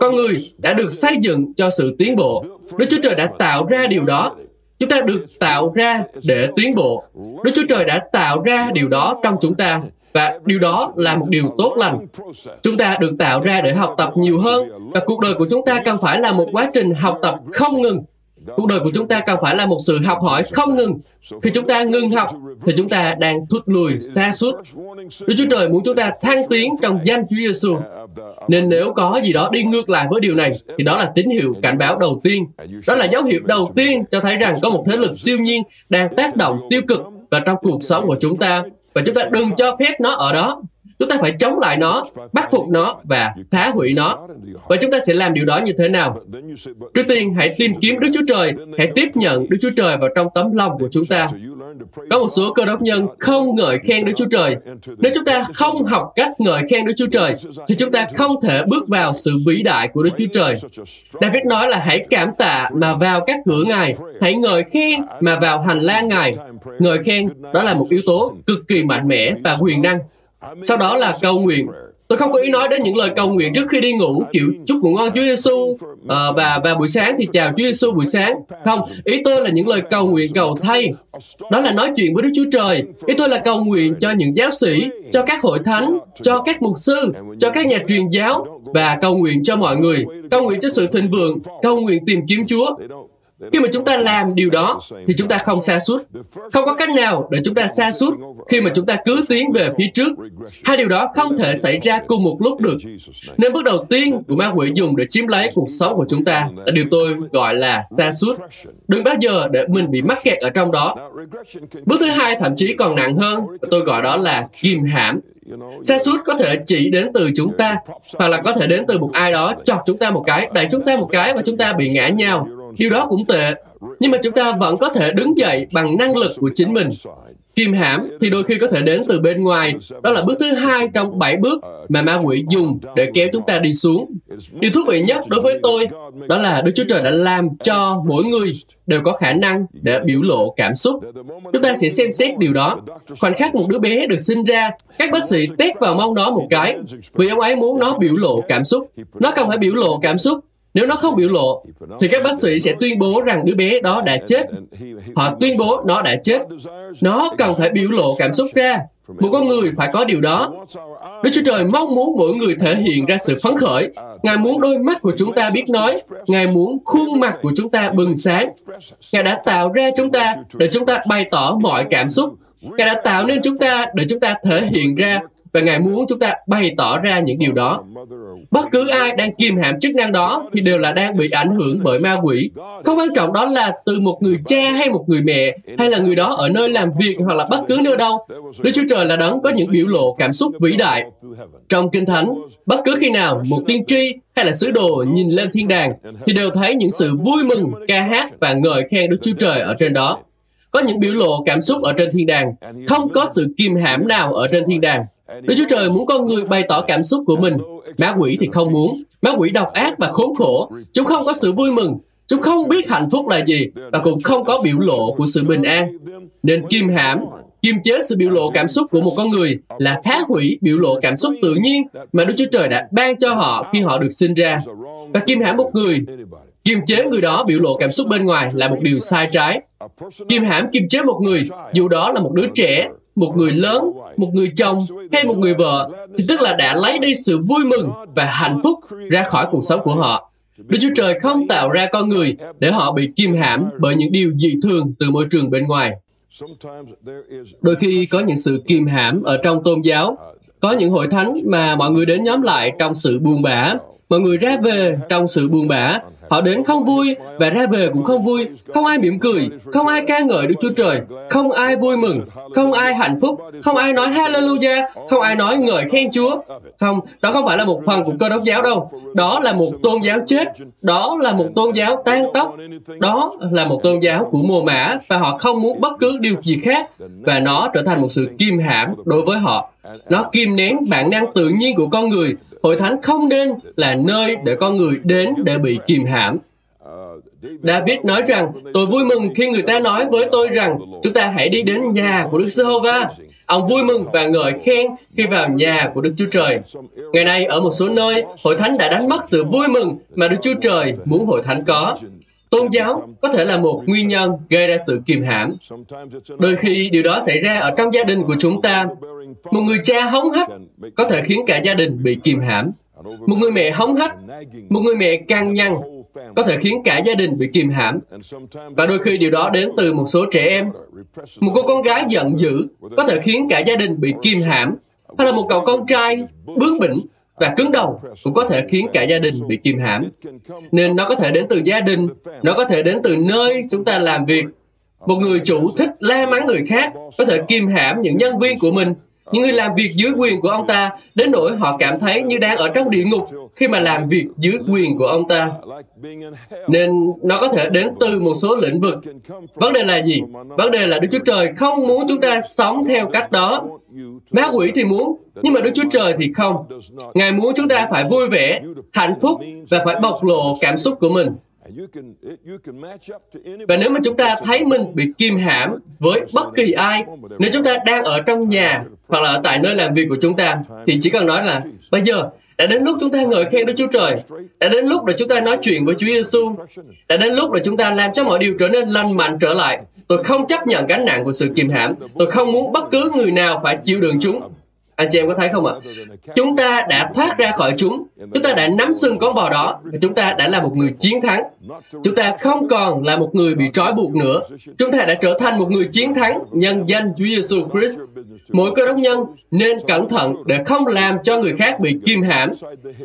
Con người đã được xây dựng cho sự tiến bộ. Đức Chúa Trời đã tạo ra điều đó. Chúng ta được tạo ra để tiến bộ. Đức Chúa Trời đã tạo ra điều đó trong chúng ta và điều đó là một điều tốt lành. Chúng ta được tạo ra để học tập nhiều hơn và cuộc đời của chúng ta cần phải là một quá trình học tập không ngừng. Cuộc đời của chúng ta cần phải là một sự học hỏi không ngừng. Khi chúng ta ngừng học, thì chúng ta đang thút lùi, xa suốt. Đức Chúa Trời muốn chúng ta thăng tiến trong danh Chúa Giêsu. Nên nếu có gì đó đi ngược lại với điều này, thì đó là tín hiệu cảnh báo đầu tiên. Đó là dấu hiệu đầu tiên cho thấy rằng có một thế lực siêu nhiên đang tác động tiêu cực vào trong cuộc sống của chúng ta. Và chúng ta đừng cho phép nó ở đó. Chúng ta phải chống lại nó, bắt phục nó và phá hủy nó. Và chúng ta sẽ làm điều đó như thế nào? Trước tiên, hãy tìm kiếm Đức Chúa Trời, hãy tiếp nhận Đức Chúa Trời vào trong tấm lòng của chúng ta. Có một số cơ đốc nhân không ngợi khen Đức Chúa Trời. Nếu chúng ta không học cách ngợi khen Đức Chúa Trời, thì chúng ta không thể bước vào sự vĩ đại của Đức Chúa Trời. David nói là hãy cảm tạ mà vào các cửa Ngài, hãy ngợi khen mà vào hành lang Ngài. Ngợi khen, đó là một yếu tố cực kỳ mạnh mẽ và quyền năng. Sau đó là cầu nguyện. Tôi không có ý nói đến những lời cầu nguyện trước khi đi ngủ, kiểu chúc ngủ ngon Chúa Giêsu uh, và và buổi sáng thì chào Chúa Giêsu buổi sáng. Không, ý tôi là những lời cầu nguyện cầu thay. Đó là nói chuyện với Đức Chúa Trời. Ý tôi là cầu nguyện cho những giáo sĩ, cho các hội thánh, cho các mục sư, cho các nhà truyền giáo và cầu nguyện cho mọi người. Cầu nguyện cho sự thịnh vượng, cầu nguyện tìm kiếm Chúa. Khi mà chúng ta làm điều đó thì chúng ta không xa suốt. Không có cách nào để chúng ta xa suốt khi mà chúng ta cứ tiến về phía trước. Hai điều đó không thể xảy ra cùng một lúc được. Nên bước đầu tiên của ma quỷ dùng để chiếm lấy cuộc sống của chúng ta là điều tôi gọi là xa suốt. Đừng bao giờ để mình bị mắc kẹt ở trong đó. Bước thứ hai thậm chí còn nặng hơn, tôi gọi đó là kìm hãm. Xa suốt có thể chỉ đến từ chúng ta, hoặc là có thể đến từ một ai đó chọc chúng ta một cái, đẩy chúng ta một cái và chúng ta bị ngã nhau. Điều đó cũng tệ, nhưng mà chúng ta vẫn có thể đứng dậy bằng năng lực của chính mình. Kim hãm thì đôi khi có thể đến từ bên ngoài. Đó là bước thứ hai trong bảy bước mà ma quỷ dùng để kéo chúng ta đi xuống. Điều thú vị nhất đối với tôi đó là Đức Chúa Trời đã làm cho mỗi người đều có khả năng để biểu lộ cảm xúc. Chúng ta sẽ xem xét điều đó. Khoảnh khắc một đứa bé được sinh ra, các bác sĩ tét vào mông nó một cái vì ông ấy muốn nó biểu lộ cảm xúc. Nó cần phải biểu lộ cảm xúc nếu nó không biểu lộ, thì các bác sĩ sẽ tuyên bố rằng đứa bé đó đã chết. Họ tuyên bố nó đã chết. Nó cần phải biểu lộ cảm xúc ra. Một con người phải có điều đó. Đức Chúa Trời mong muốn mỗi người thể hiện ra sự phấn khởi. Ngài muốn đôi mắt của chúng ta biết nói. Ngài muốn khuôn mặt của chúng ta bừng sáng. Ngài đã tạo ra chúng ta để chúng ta bày tỏ mọi cảm xúc. Ngài đã tạo nên chúng ta để chúng ta thể hiện ra và Ngài muốn chúng ta bày tỏ ra những điều đó. Bất cứ ai đang kiềm hãm chức năng đó thì đều là đang bị ảnh hưởng bởi ma quỷ. Không quan trọng đó là từ một người cha hay một người mẹ hay là người đó ở nơi làm việc hoặc là bất cứ nơi đâu. Đức Chúa Trời là đấng có những biểu lộ cảm xúc vĩ đại. Trong Kinh Thánh, bất cứ khi nào một tiên tri hay là sứ đồ nhìn lên thiên đàng thì đều thấy những sự vui mừng, ca hát và ngợi khen Đức Chúa Trời ở trên đó. Có những biểu lộ cảm xúc ở trên thiên đàng, không có sự kìm hãm nào ở trên thiên đàng. Đức Chúa Trời muốn con người bày tỏ cảm xúc của mình. Ma quỷ thì không muốn. Ma quỷ độc ác và khốn khổ. Chúng không có sự vui mừng. Chúng không biết hạnh phúc là gì và cũng không có biểu lộ của sự bình an. Nên kim hãm, kiềm chế sự biểu lộ cảm xúc của một con người là phá hủy biểu lộ cảm xúc tự nhiên mà Đức Chúa Trời đã ban cho họ khi họ được sinh ra. Và kim hãm một người, kiềm chế người đó biểu lộ cảm xúc bên ngoài là một điều sai trái. Kim hãm kiềm chế một người, dù đó là một đứa trẻ, một người lớn, một người chồng hay một người vợ, thì tức là đã lấy đi sự vui mừng và hạnh phúc ra khỏi cuộc sống của họ. Đức Chúa Trời không tạo ra con người để họ bị kiềm hãm bởi những điều dị thường từ môi trường bên ngoài. Đôi khi có những sự kiềm hãm ở trong tôn giáo. Có những hội thánh mà mọi người đến nhóm lại trong sự buồn bã, mọi người ra về trong sự buồn bã Họ đến không vui và ra về cũng không vui. Không ai mỉm cười, không ai ca ngợi Đức Chúa Trời, không ai vui mừng, không ai hạnh phúc, không ai nói Hallelujah, không ai nói ngợi khen Chúa. Không, đó không phải là một phần của cơ đốc giáo đâu. Đó là một tôn giáo chết. Đó là một tôn giáo tan tóc. Đó là một tôn giáo của mùa mã và họ không muốn bất cứ điều gì khác và nó trở thành một sự kim hãm đối với họ. Nó kìm nén bản năng tự nhiên của con người. Hội thánh không nên là nơi để con người đến để bị kìm hãm. David nói rằng, tôi vui mừng khi người ta nói với tôi rằng, chúng ta hãy đi đến nhà của Đức Giê-hô-va. Ông vui mừng và ngợi khen khi vào nhà của Đức Chúa Trời. Ngày nay, ở một số nơi, hội thánh đã đánh mất sự vui mừng mà Đức Chúa Trời muốn hội thánh có. Tôn giáo có thể là một nguyên nhân gây ra sự kiềm hãm. Đôi khi điều đó xảy ra ở trong gia đình của chúng ta. Một người cha hống hách có thể khiến cả gia đình bị kìm hãm. Một người mẹ hống hách, một người mẹ căng nhăn có thể khiến cả gia đình bị kìm hãm. Và đôi khi điều đó đến từ một số trẻ em. Một cô con gái giận dữ có thể khiến cả gia đình bị kìm hãm. Hay là một cậu con trai bướng bỉnh và cứng đầu cũng có thể khiến cả gia đình bị kìm hãm. Nên nó có thể đến từ gia đình, nó có thể đến từ nơi chúng ta làm việc. Một người chủ thích la mắng người khác, có thể kìm hãm những nhân viên của mình người làm việc dưới quyền của ông ta đến nỗi họ cảm thấy như đang ở trong địa ngục khi mà làm việc dưới quyền của ông ta. Nên nó có thể đến từ một số lĩnh vực. Vấn đề là gì? Vấn đề là Đức Chúa Trời không muốn chúng ta sống theo cách đó. Ma quỷ thì muốn, nhưng mà Đức Chúa Trời thì không. Ngài muốn chúng ta phải vui vẻ, hạnh phúc và phải bộc lộ cảm xúc của mình. Và nếu mà chúng ta thấy mình bị kim hãm với bất kỳ ai, nếu chúng ta đang ở trong nhà hoặc là ở tại nơi làm việc của chúng ta, thì chỉ cần nói là bây giờ đã đến lúc chúng ta ngợi khen Đức Chúa Trời. Đã đến lúc để chúng ta nói chuyện với Chúa Giêsu. Đã đến lúc để chúng ta làm cho mọi điều trở nên lành mạnh trở lại. Tôi không chấp nhận gánh nặng của sự kiềm hãm. Tôi không muốn bất cứ người nào phải chịu đựng chúng. Anh chị em có thấy không ạ? Chúng ta đã thoát ra khỏi chúng. Chúng ta đã nắm sừng con bò đó. Và chúng ta đã là một người chiến thắng. Chúng ta không còn là một người bị trói buộc nữa. Chúng ta đã trở thành một người chiến thắng nhân danh Chúa Giêsu Christ. Mỗi cơ đốc nhân nên cẩn thận để không làm cho người khác bị kim hãm.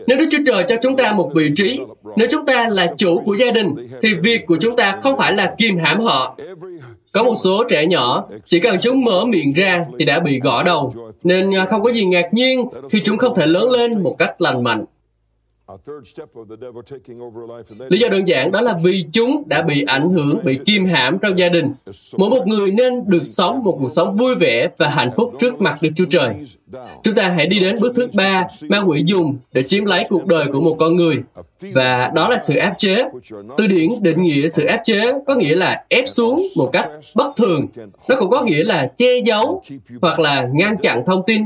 Nếu Đức Chúa Trời cho chúng ta một vị trí, nếu chúng ta là chủ của gia đình, thì việc của chúng ta không phải là kim hãm họ. Có một số trẻ nhỏ, chỉ cần chúng mở miệng ra thì đã bị gõ đầu, nên à, không có gì ngạc nhiên khi chúng không thể lớn lên một cách lành mạnh. Lý do đơn giản đó là vì chúng đã bị ảnh hưởng, bị kim hãm trong gia đình. Mỗi một người nên được sống một cuộc sống vui vẻ và hạnh phúc trước mặt Đức Chúa Trời. Chúng ta hãy đi đến bước thứ ba, ma quỷ dùng để chiếm lấy cuộc đời của một con người. Và đó là sự áp chế. Từ điển định nghĩa sự áp chế có nghĩa là ép xuống một cách bất thường. Nó cũng có nghĩa là che giấu hoặc là ngăn chặn thông tin.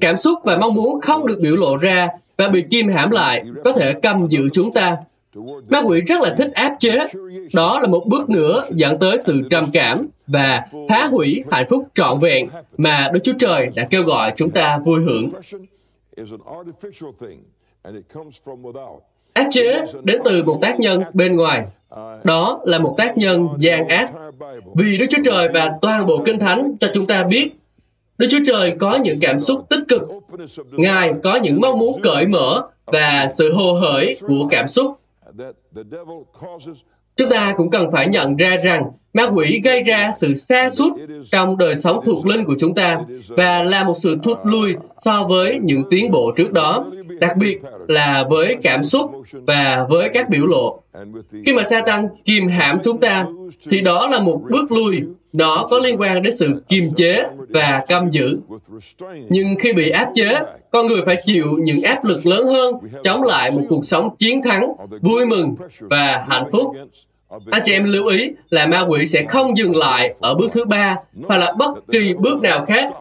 Cảm xúc và mong muốn không được biểu lộ ra và bị kim hãm lại có thể cầm giữ chúng ta. Ma quỷ rất là thích áp chế. Đó là một bước nữa dẫn tới sự trầm cảm và phá hủy hạnh phúc trọn vẹn mà Đức Chúa Trời đã kêu gọi chúng ta vui hưởng. Áp chế đến từ một tác nhân bên ngoài. Đó là một tác nhân gian ác. Vì Đức Chúa Trời và toàn bộ Kinh Thánh cho chúng ta biết, Đức Chúa Trời có những cảm xúc tích cực. Ngài có những mong muốn cởi mở và sự hồ hởi của cảm xúc. Chúng ta cũng cần phải nhận ra rằng ma quỷ gây ra sự xa sút trong đời sống thuộc linh của chúng ta và là một sự thụt lùi so với những tiến bộ trước đó, đặc biệt là với cảm xúc và với các biểu lộ. Khi mà Satan kìm hãm chúng ta, thì đó là một bước lùi nó có liên quan đến sự kiềm chế và căm giữ. Nhưng khi bị áp chế, con người phải chịu những áp lực lớn hơn, chống lại một cuộc sống chiến thắng, vui mừng và hạnh phúc. Anh chị em lưu ý là ma quỷ sẽ không dừng lại ở bước thứ ba hoặc là bất kỳ bước nào khác.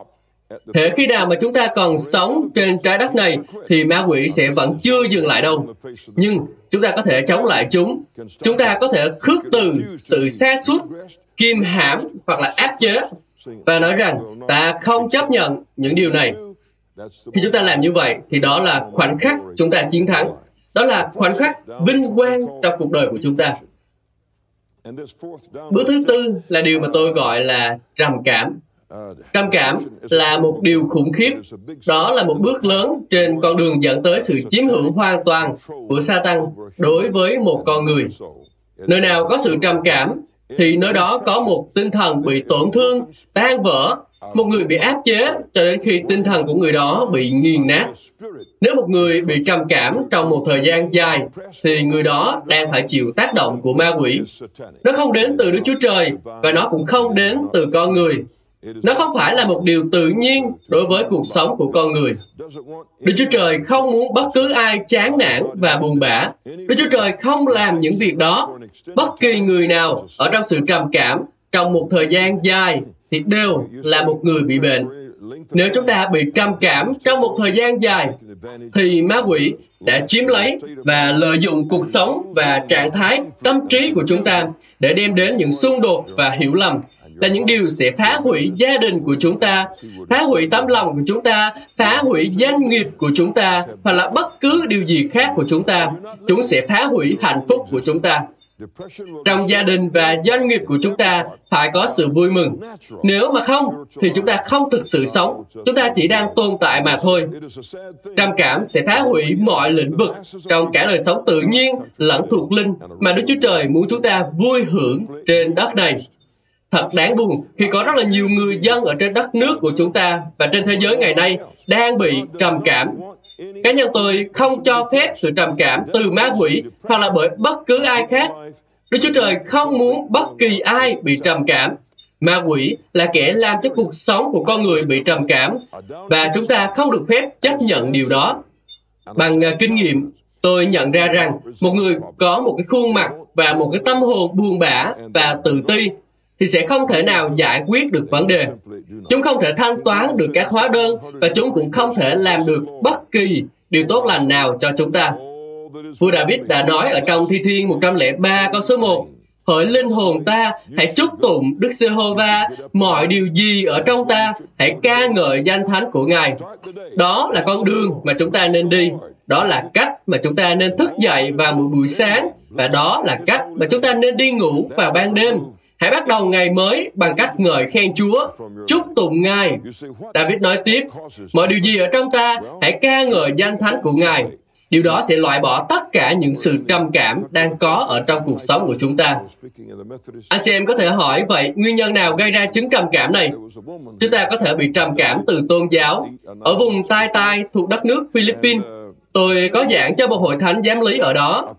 Thế khi nào mà chúng ta còn sống trên trái đất này thì ma quỷ sẽ vẫn chưa dừng lại đâu. Nhưng chúng ta có thể chống lại chúng. Chúng ta có thể khước từ sự xa suốt kim hãm hoặc là áp chế và nói rằng ta không chấp nhận những điều này. Khi chúng ta làm như vậy thì đó là khoảnh khắc chúng ta chiến thắng. Đó là khoảnh khắc vinh quang trong cuộc đời của chúng ta. Bước thứ tư là điều mà tôi gọi là trầm cảm. Trầm cảm là một điều khủng khiếp. Đó là một bước lớn trên con đường dẫn tới sự chiếm hữu hoàn toàn của Satan đối với một con người. Nơi nào có sự trầm cảm thì nơi đó có một tinh thần bị tổn thương, tan vỡ, một người bị áp chế cho đến khi tinh thần của người đó bị nghiền nát. Nếu một người bị trầm cảm trong một thời gian dài, thì người đó đang phải chịu tác động của ma quỷ. Nó không đến từ Đức Chúa Trời và nó cũng không đến từ con người. Nó không phải là một điều tự nhiên đối với cuộc sống của con người. Đức Chúa Trời không muốn bất cứ ai chán nản và buồn bã. Đức Chúa Trời không làm những việc đó. Bất kỳ người nào ở trong sự trầm cảm trong một thời gian dài thì đều là một người bị bệnh. Nếu chúng ta bị trầm cảm trong một thời gian dài, thì ma quỷ đã chiếm lấy và lợi dụng cuộc sống và trạng thái tâm trí của chúng ta để đem đến những xung đột và hiểu lầm là những điều sẽ phá hủy gia đình của chúng ta, phá hủy tấm lòng của chúng ta, phá hủy doanh nghiệp của chúng ta, hoặc là bất cứ điều gì khác của chúng ta. Chúng sẽ phá hủy hạnh phúc của chúng ta. Trong gia đình và doanh nghiệp của chúng ta phải có sự vui mừng. Nếu mà không, thì chúng ta không thực sự sống. Chúng ta chỉ đang tồn tại mà thôi. Trầm cảm sẽ phá hủy mọi lĩnh vực trong cả đời sống tự nhiên lẫn thuộc linh mà Đức Chúa Trời muốn chúng ta vui hưởng trên đất này. Thật đáng buồn khi có rất là nhiều người dân ở trên đất nước của chúng ta và trên thế giới ngày nay đang bị trầm cảm. Cá nhân tôi không cho phép sự trầm cảm từ ma quỷ hoặc là bởi bất cứ ai khác. Đức Chúa Trời không muốn bất kỳ ai bị trầm cảm. Ma quỷ là kẻ làm cho cuộc sống của con người bị trầm cảm và chúng ta không được phép chấp nhận điều đó. Bằng uh, kinh nghiệm, tôi nhận ra rằng một người có một cái khuôn mặt và một cái tâm hồn buồn bã và tự ti thì sẽ không thể nào giải quyết được vấn đề. Chúng không thể thanh toán được các hóa đơn và chúng cũng không thể làm được bất kỳ điều tốt lành nào cho chúng ta. Vua David đã nói ở trong Thi Thiên 103 câu số 1 Hỡi linh hồn ta, hãy chúc tụng Đức Giê-hô-va, mọi điều gì ở trong ta, hãy ca ngợi danh thánh của Ngài. Đó là con đường mà chúng ta nên đi. Đó là cách mà chúng ta nên thức dậy vào một buổi sáng. Và đó là cách mà chúng ta nên đi ngủ vào ban đêm. Hãy bắt đầu ngày mới bằng cách ngợi khen Chúa, chúc tụng Ngài. David nói tiếp, mọi điều gì ở trong ta, hãy ca ngợi danh thánh của Ngài. Điều đó sẽ loại bỏ tất cả những sự trầm cảm đang có ở trong cuộc sống của chúng ta. Anh chị em có thể hỏi vậy, nguyên nhân nào gây ra chứng trầm cảm này? Chúng ta có thể bị trầm cảm từ tôn giáo. Ở vùng Tai Tai thuộc đất nước Philippines, Tôi có giảng cho một hội thánh giám lý ở đó.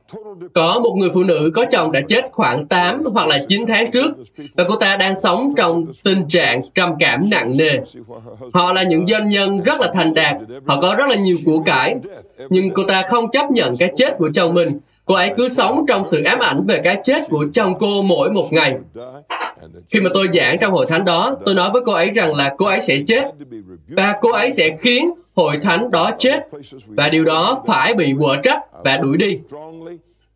Có một người phụ nữ có chồng đã chết khoảng 8 hoặc là 9 tháng trước và cô ta đang sống trong tình trạng trầm cảm nặng nề. Họ là những doanh nhân rất là thành đạt, họ có rất là nhiều của cải, nhưng cô ta không chấp nhận cái chết của chồng mình. Cô ấy cứ sống trong sự ám ảnh về cái chết của chồng cô mỗi một ngày. Khi mà tôi giảng trong hội thánh đó, tôi nói với cô ấy rằng là cô ấy sẽ chết và cô ấy sẽ khiến hội thánh đó chết và điều đó phải bị quở trách và đuổi đi.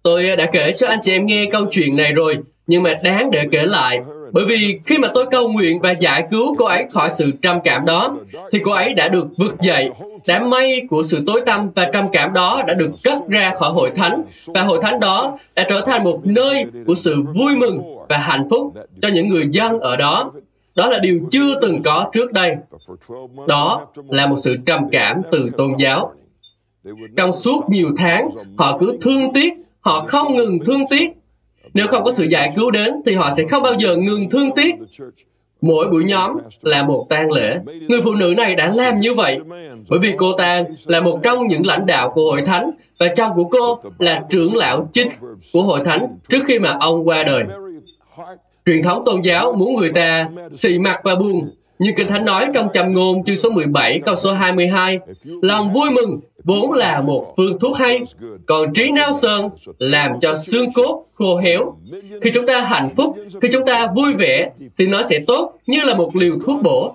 Tôi đã kể cho anh chị em nghe câu chuyện này rồi, nhưng mà đáng để kể lại bởi vì khi mà tôi cầu nguyện và giải cứu cô ấy khỏi sự trầm cảm đó, thì cô ấy đã được vực dậy. Đám mây của sự tối tăm và trầm cảm đó đã được cất ra khỏi hội thánh. Và hội thánh đó đã trở thành một nơi của sự vui mừng và hạnh phúc cho những người dân ở đó. Đó là điều chưa từng có trước đây. Đó là một sự trầm cảm từ tôn giáo. Trong suốt nhiều tháng, họ cứ thương tiếc, họ không ngừng thương tiếc nếu không có sự giải cứu đến thì họ sẽ không bao giờ ngừng thương tiếc. Mỗi buổi nhóm là một tang lễ. Người phụ nữ này đã làm như vậy bởi vì cô ta là một trong những lãnh đạo của hội thánh và chồng của cô là trưởng lão chính của hội thánh trước khi mà ông qua đời. Truyền thống tôn giáo muốn người ta xì mặt và buồn như Kinh Thánh nói trong châm ngôn chương số 17 câu số 22, lòng vui mừng vốn là một phương thuốc hay, còn trí nao sơn làm cho xương cốt khô héo. Khi chúng ta hạnh phúc, khi chúng ta vui vẻ, thì nó sẽ tốt như là một liều thuốc bổ.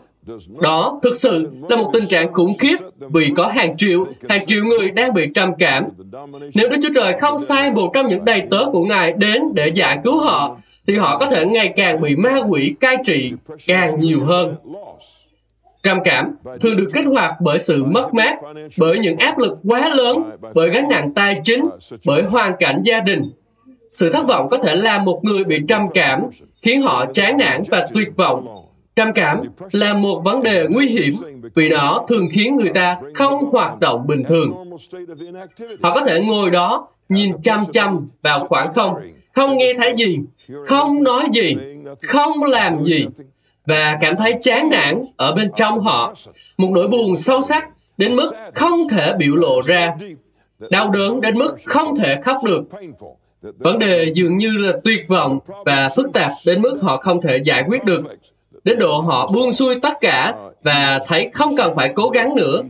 Đó thực sự là một tình trạng khủng khiếp vì có hàng triệu, hàng triệu người đang bị trầm cảm. Nếu Đức Chúa Trời không sai một trong những đầy tớ của Ngài đến để giải cứu họ, thì họ có thể ngày càng bị ma quỷ cai trị càng nhiều hơn. Trầm cảm thường được kích hoạt bởi sự mất mát, bởi những áp lực quá lớn, bởi gánh nặng tài chính, bởi hoàn cảnh gia đình. Sự thất vọng có thể làm một người bị trầm cảm, khiến họ chán nản và tuyệt vọng. Trầm cảm là một vấn đề nguy hiểm vì nó thường khiến người ta không hoạt động bình thường. Họ có thể ngồi đó, nhìn chăm chăm vào khoảng không, không nghe thấy gì, không nói gì, không làm gì, và cảm thấy chán nản ở bên trong họ, một nỗi buồn sâu sắc đến mức không thể biểu lộ ra, đau đớn đến mức không thể khóc được. Vấn đề dường như là tuyệt vọng và phức tạp đến mức họ không thể giải quyết được. Đến độ họ buông xuôi tất cả và thấy không cần phải cố gắng nữa.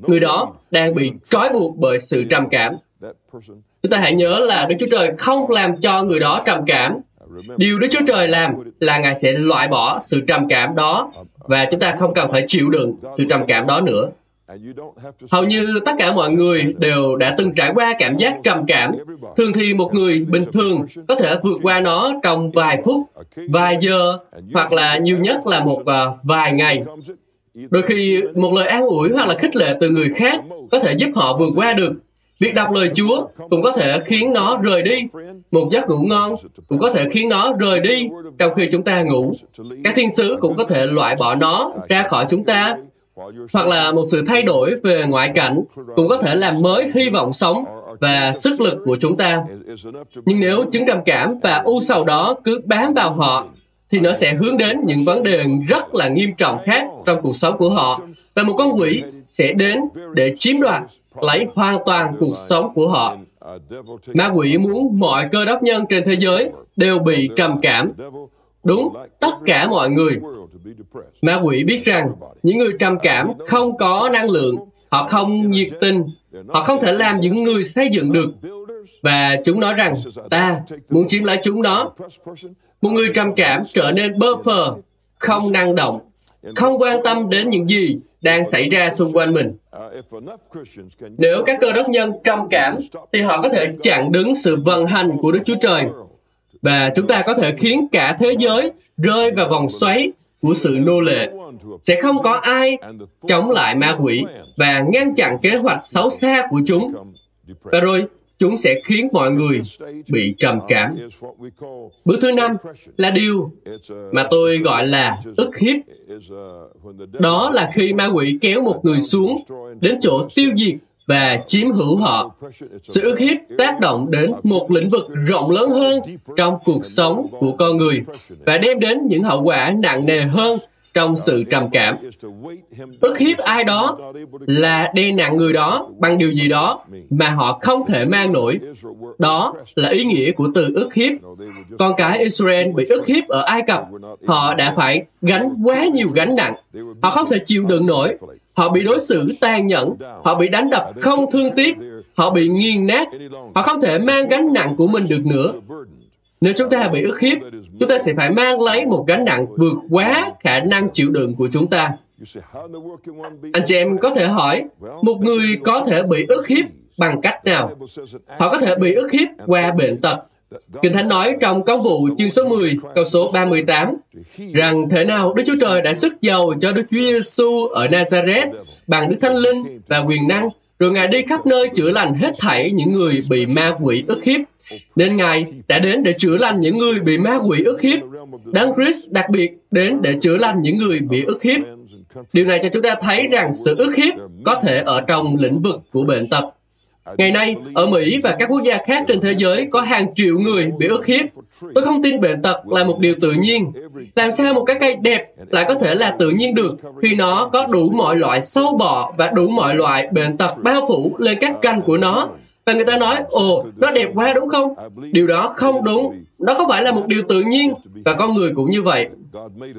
Người đó đang bị trói buộc bởi sự trầm cảm. Chúng ta hãy nhớ là Đức Chúa Trời không làm cho người đó trầm cảm, Điều Đức Chúa Trời làm là Ngài sẽ loại bỏ sự trầm cảm đó và chúng ta không cần phải chịu đựng sự trầm cảm đó nữa. Hầu như tất cả mọi người đều đã từng trải qua cảm giác trầm cảm. Thường thì một người bình thường có thể vượt qua nó trong vài phút, vài giờ hoặc là nhiều nhất là một à, vài ngày. Đôi khi một lời an ủi hoặc là khích lệ từ người khác có thể giúp họ vượt qua được. Việc đọc lời Chúa cũng có thể khiến nó rời đi. Một giấc ngủ ngon cũng có thể khiến nó rời đi trong khi chúng ta ngủ. Các thiên sứ cũng có thể loại bỏ nó ra khỏi chúng ta. Hoặc là một sự thay đổi về ngoại cảnh cũng có thể làm mới hy vọng sống và sức lực của chúng ta. Nhưng nếu chứng trầm cảm và u sầu đó cứ bám vào họ, thì nó sẽ hướng đến những vấn đề rất là nghiêm trọng khác trong cuộc sống của họ. Và một con quỷ sẽ đến để chiếm đoạt, lấy hoàn toàn cuộc sống của họ. Ma quỷ muốn mọi cơ đốc nhân trên thế giới đều bị trầm cảm. Đúng, tất cả mọi người. Ma quỷ biết rằng những người trầm cảm không có năng lượng, họ không nhiệt tình, họ không thể làm những người xây dựng được. Và chúng nói rằng, ta muốn chiếm lấy chúng nó. Một người trầm cảm trở nên bơ phờ, không năng động, không quan tâm đến những gì đang xảy ra xung quanh mình. Nếu các cơ đốc nhân trầm cảm, thì họ có thể chặn đứng sự vận hành của Đức Chúa Trời. Và chúng ta có thể khiến cả thế giới rơi vào vòng xoáy của sự nô lệ. Sẽ không có ai chống lại ma quỷ và ngăn chặn kế hoạch xấu xa của chúng. Và rồi, chúng sẽ khiến mọi người bị trầm cảm. Bước thứ năm là điều mà tôi gọi là ức hiếp. Đó là khi ma quỷ kéo một người xuống đến chỗ tiêu diệt và chiếm hữu họ. Sự ức hiếp tác động đến một lĩnh vực rộng lớn hơn trong cuộc sống của con người và đem đến những hậu quả nặng nề hơn trong sự trầm cảm. Ức hiếp ai đó là đe nặng người đó bằng điều gì đó mà họ không thể mang nổi. Đó là ý nghĩa của từ ức hiếp. Con cái Israel bị ức hiếp ở Ai Cập, họ đã phải gánh quá nhiều gánh nặng. Họ không thể chịu đựng nổi. Họ bị đối xử tàn nhẫn, họ bị đánh đập không thương tiếc, họ bị nghiền nát, họ không thể mang gánh nặng của mình được nữa. Nếu chúng ta bị ức hiếp, chúng ta sẽ phải mang lấy một gánh nặng vượt quá khả năng chịu đựng của chúng ta. Anh chị em có thể hỏi, một người có thể bị ức hiếp bằng cách nào? Họ có thể bị ức hiếp qua bệnh tật. Kinh Thánh nói trong công vụ chương số 10, câu số 38, rằng thế nào Đức Chúa Trời đã sức giàu cho Đức Chúa Giêsu ở Nazareth bằng Đức Thánh Linh và quyền năng, rồi Ngài đi khắp nơi chữa lành hết thảy những người bị ma quỷ ức hiếp nên Ngài đã đến để chữa lành những người bị ma quỷ ức hiếp. Đấng Christ đặc biệt đến để chữa lành những người bị ức hiếp. Điều này cho chúng ta thấy rằng sự ức hiếp có thể ở trong lĩnh vực của bệnh tật. Ngày nay, ở Mỹ và các quốc gia khác trên thế giới có hàng triệu người bị ức hiếp. Tôi không tin bệnh tật là một điều tự nhiên. Làm sao một cái cây đẹp lại có thể là tự nhiên được khi nó có đủ mọi loại sâu bọ và đủ mọi loại bệnh tật bao phủ lên các cành của nó và người ta nói, ồ, nó đẹp quá đúng không? Điều đó không đúng. nó không phải là một điều tự nhiên, và con người cũng như vậy.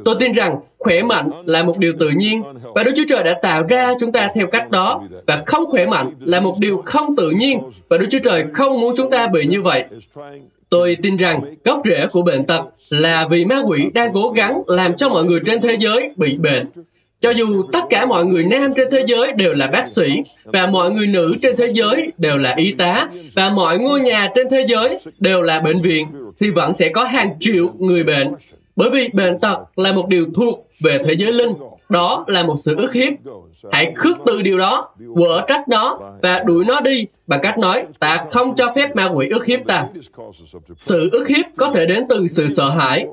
Tôi tin rằng khỏe mạnh là một điều tự nhiên, và Đức Chúa Trời đã tạo ra chúng ta theo cách đó, và không khỏe mạnh là một điều không tự nhiên, và Đức Chúa Trời không muốn chúng ta bị như vậy. Tôi tin rằng gốc rễ của bệnh tật là vì ma quỷ đang cố gắng làm cho mọi người trên thế giới bị bệnh. Cho dù tất cả mọi người nam trên thế giới đều là bác sĩ và mọi người nữ trên thế giới đều là y tá và mọi ngôi nhà trên thế giới đều là bệnh viện thì vẫn sẽ có hàng triệu người bệnh. Bởi vì bệnh tật là một điều thuộc về thế giới linh, đó là một sự ức hiếp. Hãy khước từ điều đó, quở trách nó và đuổi nó đi bằng cách nói ta không cho phép ma quỷ ức hiếp ta. Sự ức hiếp có thể đến từ sự sợ hãi,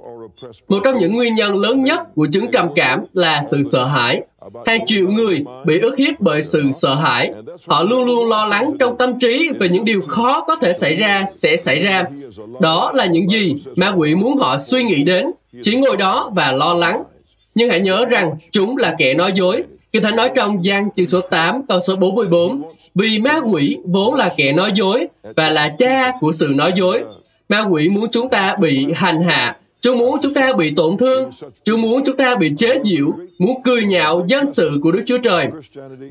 một trong những nguyên nhân lớn nhất của chứng trầm cảm là sự sợ hãi. Hàng triệu người bị ức hiếp bởi sự sợ hãi. Họ luôn luôn lo lắng trong tâm trí về những điều khó có thể xảy ra sẽ xảy ra. Đó là những gì ma quỷ muốn họ suy nghĩ đến, chỉ ngồi đó và lo lắng. Nhưng hãy nhớ rằng chúng là kẻ nói dối. Kinh Thánh nói trong gian chương số 8 câu số 44 Vì ma quỷ vốn là kẻ nói dối và là cha của sự nói dối. Ma quỷ muốn chúng ta bị hành hạ Chúa muốn chúng ta bị tổn thương, Chúa muốn chúng ta bị chế giễu, muốn cười nhạo dân sự của Đức Chúa Trời.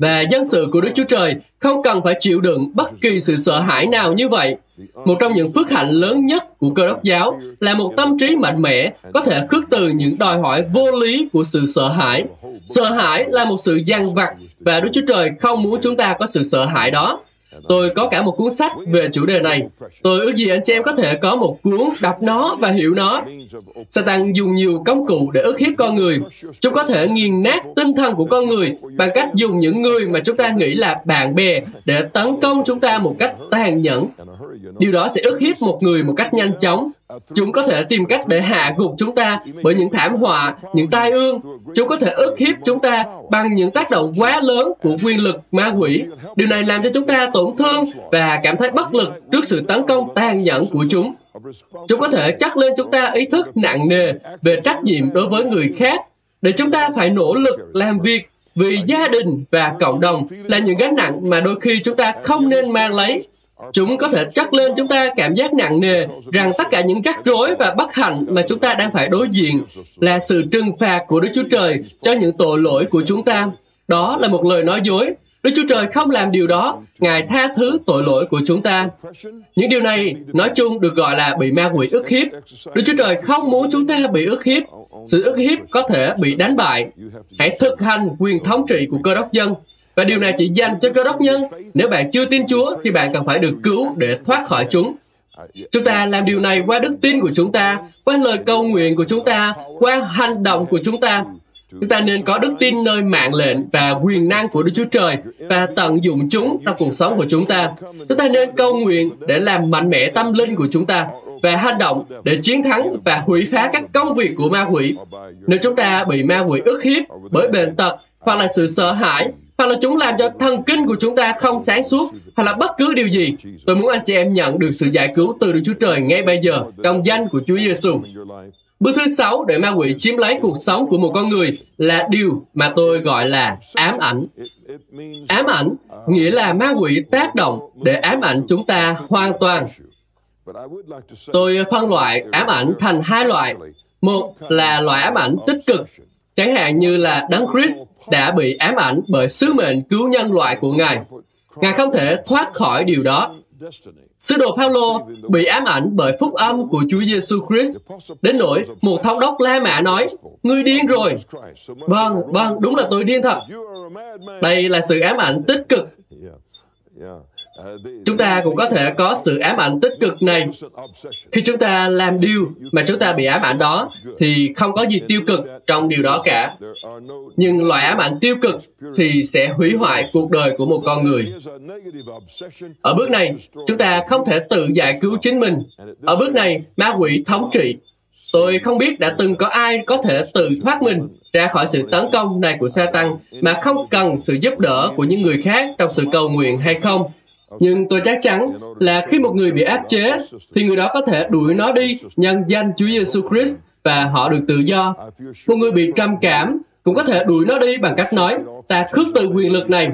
Và dân sự của Đức Chúa Trời không cần phải chịu đựng bất kỳ sự sợ hãi nào như vậy. Một trong những phước hạnh lớn nhất của cơ đốc giáo là một tâm trí mạnh mẽ có thể khước từ những đòi hỏi vô lý của sự sợ hãi. Sợ hãi là một sự dằn vặt và Đức Chúa Trời không muốn chúng ta có sự sợ hãi đó. Tôi có cả một cuốn sách về chủ đề này. Tôi ước gì anh chị em có thể có một cuốn đọc nó và hiểu nó. Satan dùng nhiều công cụ để ức hiếp con người. Chúng có thể nghiền nát tinh thần của con người bằng cách dùng những người mà chúng ta nghĩ là bạn bè để tấn công chúng ta một cách tàn nhẫn. Điều đó sẽ ức hiếp một người một cách nhanh chóng. Chúng có thể tìm cách để hạ gục chúng ta bởi những thảm họa, những tai ương. Chúng có thể ức hiếp chúng ta bằng những tác động quá lớn của quyền lực ma quỷ. Điều này làm cho chúng ta tổn thương và cảm thấy bất lực trước sự tấn công tàn nhẫn của chúng. Chúng có thể chắc lên chúng ta ý thức nặng nề về trách nhiệm đối với người khác, để chúng ta phải nỗ lực làm việc vì gia đình và cộng đồng là những gánh nặng mà đôi khi chúng ta không nên mang lấy Chúng có thể chắc lên chúng ta cảm giác nặng nề rằng tất cả những rắc rối và bất hạnh mà chúng ta đang phải đối diện là sự trừng phạt của Đức Chúa Trời cho những tội lỗi của chúng ta. Đó là một lời nói dối. Đức Chúa Trời không làm điều đó. Ngài tha thứ tội lỗi của chúng ta. Những điều này, nói chung, được gọi là bị ma quỷ ức hiếp. Đức Chúa Trời không muốn chúng ta bị ức hiếp. Sự ức hiếp có thể bị đánh bại. Hãy thực hành quyền thống trị của cơ đốc dân và điều này chỉ dành cho cơ đốc nhân. Nếu bạn chưa tin Chúa thì bạn cần phải được cứu để thoát khỏi chúng. Chúng ta làm điều này qua đức tin của chúng ta, qua lời cầu nguyện của chúng ta, qua hành động của chúng ta. Chúng ta nên có đức tin nơi mạng lệnh và quyền năng của Đức Chúa Trời và tận dụng chúng trong cuộc sống của chúng ta. Chúng ta nên cầu nguyện để làm mạnh mẽ tâm linh của chúng ta và hành động để chiến thắng và hủy phá các công việc của ma quỷ. Nếu chúng ta bị ma quỷ ức hiếp bởi bệnh tật hoặc là sự sợ hãi hoặc là chúng làm cho thần kinh của chúng ta không sáng suốt, hoặc là bất cứ điều gì. Tôi muốn anh chị em nhận được sự giải cứu từ Đức Chúa Trời ngay bây giờ, trong danh của Chúa Giêsu. Bước thứ sáu để ma quỷ chiếm lấy cuộc sống của một con người là điều mà tôi gọi là ám ảnh. Ám ảnh nghĩa là ma quỷ tác động để ám ảnh chúng ta hoàn toàn. Tôi phân loại ám ảnh thành hai loại. Một là loại ám ảnh tích cực, chẳng hạn như là Đấng Christ đã bị ám ảnh bởi sứ mệnh cứu nhân loại của Ngài. Ngài không thể thoát khỏi điều đó. Sứ đồ Phaolô bị ám ảnh bởi phúc âm của Chúa Giêsu Christ đến nỗi một thống đốc La Mã nói: "Ngươi điên rồi." Vâng, vâng, đúng là tôi điên thật. Đây là sự ám ảnh tích cực chúng ta cũng có thể có sự ám ảnh tích cực này. Khi chúng ta làm điều mà chúng ta bị ám ảnh đó, thì không có gì tiêu cực trong điều đó cả. Nhưng loại ám ảnh tiêu cực thì sẽ hủy hoại cuộc đời của một con người. Ở bước này, chúng ta không thể tự giải cứu chính mình. Ở bước này, ma quỷ thống trị. Tôi không biết đã từng có ai có thể tự thoát mình ra khỏi sự tấn công này của Satan mà không cần sự giúp đỡ của những người khác trong sự cầu nguyện hay không nhưng tôi chắc chắn là khi một người bị áp chế, thì người đó có thể đuổi nó đi nhân danh Chúa Giêsu Christ và họ được tự do. Một người bị trầm cảm cũng có thể đuổi nó đi bằng cách nói, ta khước từ quyền lực này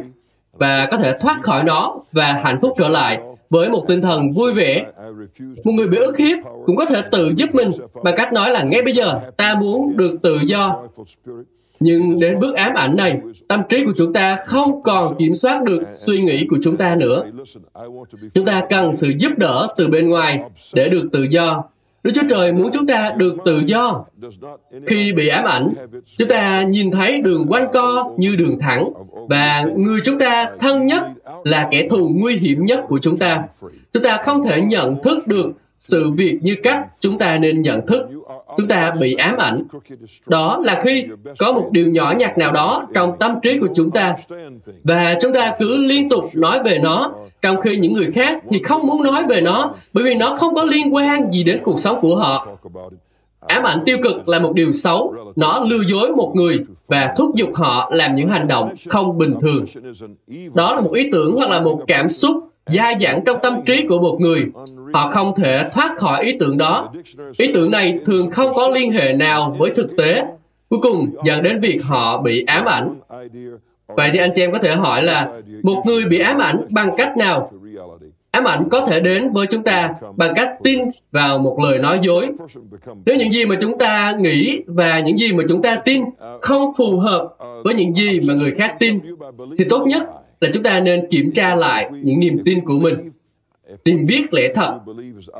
và có thể thoát khỏi nó và hạnh phúc trở lại với một tinh thần vui vẻ. Một người bị ức hiếp cũng có thể tự giúp mình bằng cách nói là ngay bây giờ ta muốn được tự do nhưng đến bước ám ảnh này, tâm trí của chúng ta không còn kiểm soát được suy nghĩ của chúng ta nữa. Chúng ta cần sự giúp đỡ từ bên ngoài để được tự do. Đức Chúa Trời muốn chúng ta được tự do. Khi bị ám ảnh, chúng ta nhìn thấy đường quanh co như đường thẳng và người chúng ta thân nhất là kẻ thù nguy hiểm nhất của chúng ta. Chúng ta không thể nhận thức được sự việc như cách chúng ta nên nhận thức, chúng ta bị ám ảnh. Đó là khi có một điều nhỏ nhặt nào đó trong tâm trí của chúng ta, và chúng ta cứ liên tục nói về nó, trong khi những người khác thì không muốn nói về nó, bởi vì nó không có liên quan gì đến cuộc sống của họ. Ám ảnh tiêu cực là một điều xấu. Nó lừa dối một người và thúc giục họ làm những hành động không bình thường. Đó là một ý tưởng hoặc là một cảm xúc gia dẳng trong tâm trí của một người họ không thể thoát khỏi ý tưởng đó. Ý tưởng này thường không có liên hệ nào với thực tế, cuối cùng dẫn đến việc họ bị ám ảnh. Vậy thì anh chị em có thể hỏi là một người bị ám ảnh bằng cách nào? Ám ảnh có thể đến với chúng ta bằng cách tin vào một lời nói dối. Nếu những gì mà chúng ta nghĩ và những gì mà chúng ta tin không phù hợp với những gì mà người khác tin, thì tốt nhất là chúng ta nên kiểm tra lại những niềm tin của mình tìm biết lẽ thật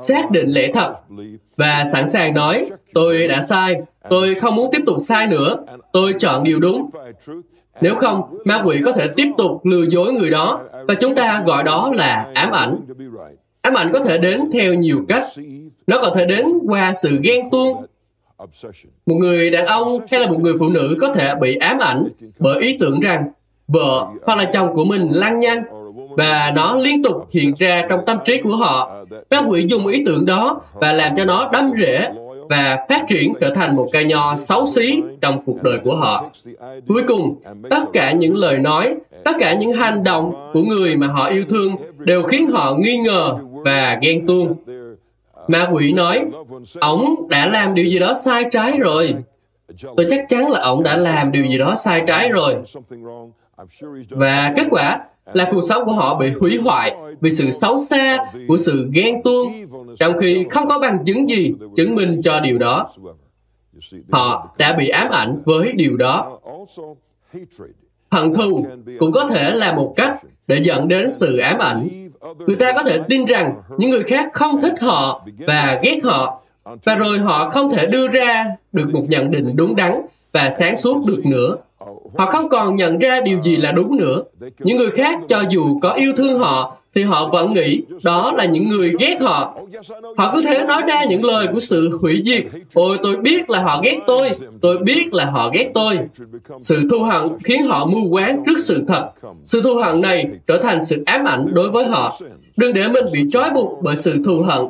xác định lẽ thật và sẵn sàng nói tôi đã sai tôi không muốn tiếp tục sai nữa tôi chọn điều đúng Nếu không, ma quỷ có thể tiếp tục lừa dối người đó và chúng ta gọi đó là ám ảnh. Ám ảnh có thể đến theo nhiều cách. Nó có thể đến qua sự ghen tuông. Một người đàn ông hay là một người phụ nữ có thể bị ám ảnh bởi ý tưởng rằng vợ hoặc là chồng của mình lăng nhăng và nó liên tục hiện ra trong tâm trí của họ. Ma quỷ dùng ý tưởng đó và làm cho nó đâm rễ và phát triển trở thành một cây nho xấu xí trong cuộc đời của họ. Cuối cùng, tất cả những lời nói, tất cả những hành động của người mà họ yêu thương đều khiến họ nghi ngờ và ghen tuông. Ma quỷ nói, ông đã làm điều gì đó sai trái rồi. Tôi chắc chắn là ông đã làm điều gì đó sai trái rồi. Và kết quả là cuộc sống của họ bị hủy hoại vì sự xấu xa của sự ghen tuông, trong khi không có bằng chứng gì chứng minh cho điều đó. Họ đã bị ám ảnh với điều đó. Hận thù cũng có thể là một cách để dẫn đến sự ám ảnh. Người ta có thể tin rằng những người khác không thích họ và ghét họ, và rồi họ không thể đưa ra được một nhận định đúng đắn và sáng suốt được nữa. Họ không còn nhận ra điều gì là đúng nữa. Những người khác cho dù có yêu thương họ thì họ vẫn nghĩ đó là những người ghét họ. Họ cứ thế nói ra những lời của sự hủy diệt. Ôi tôi biết là họ ghét tôi, tôi biết là họ ghét tôi. Sự thù hận khiến họ mưu quán trước sự thật. Sự thù hận này trở thành sự ám ảnh đối với họ. Đừng để mình bị trói buộc bởi sự thù hận.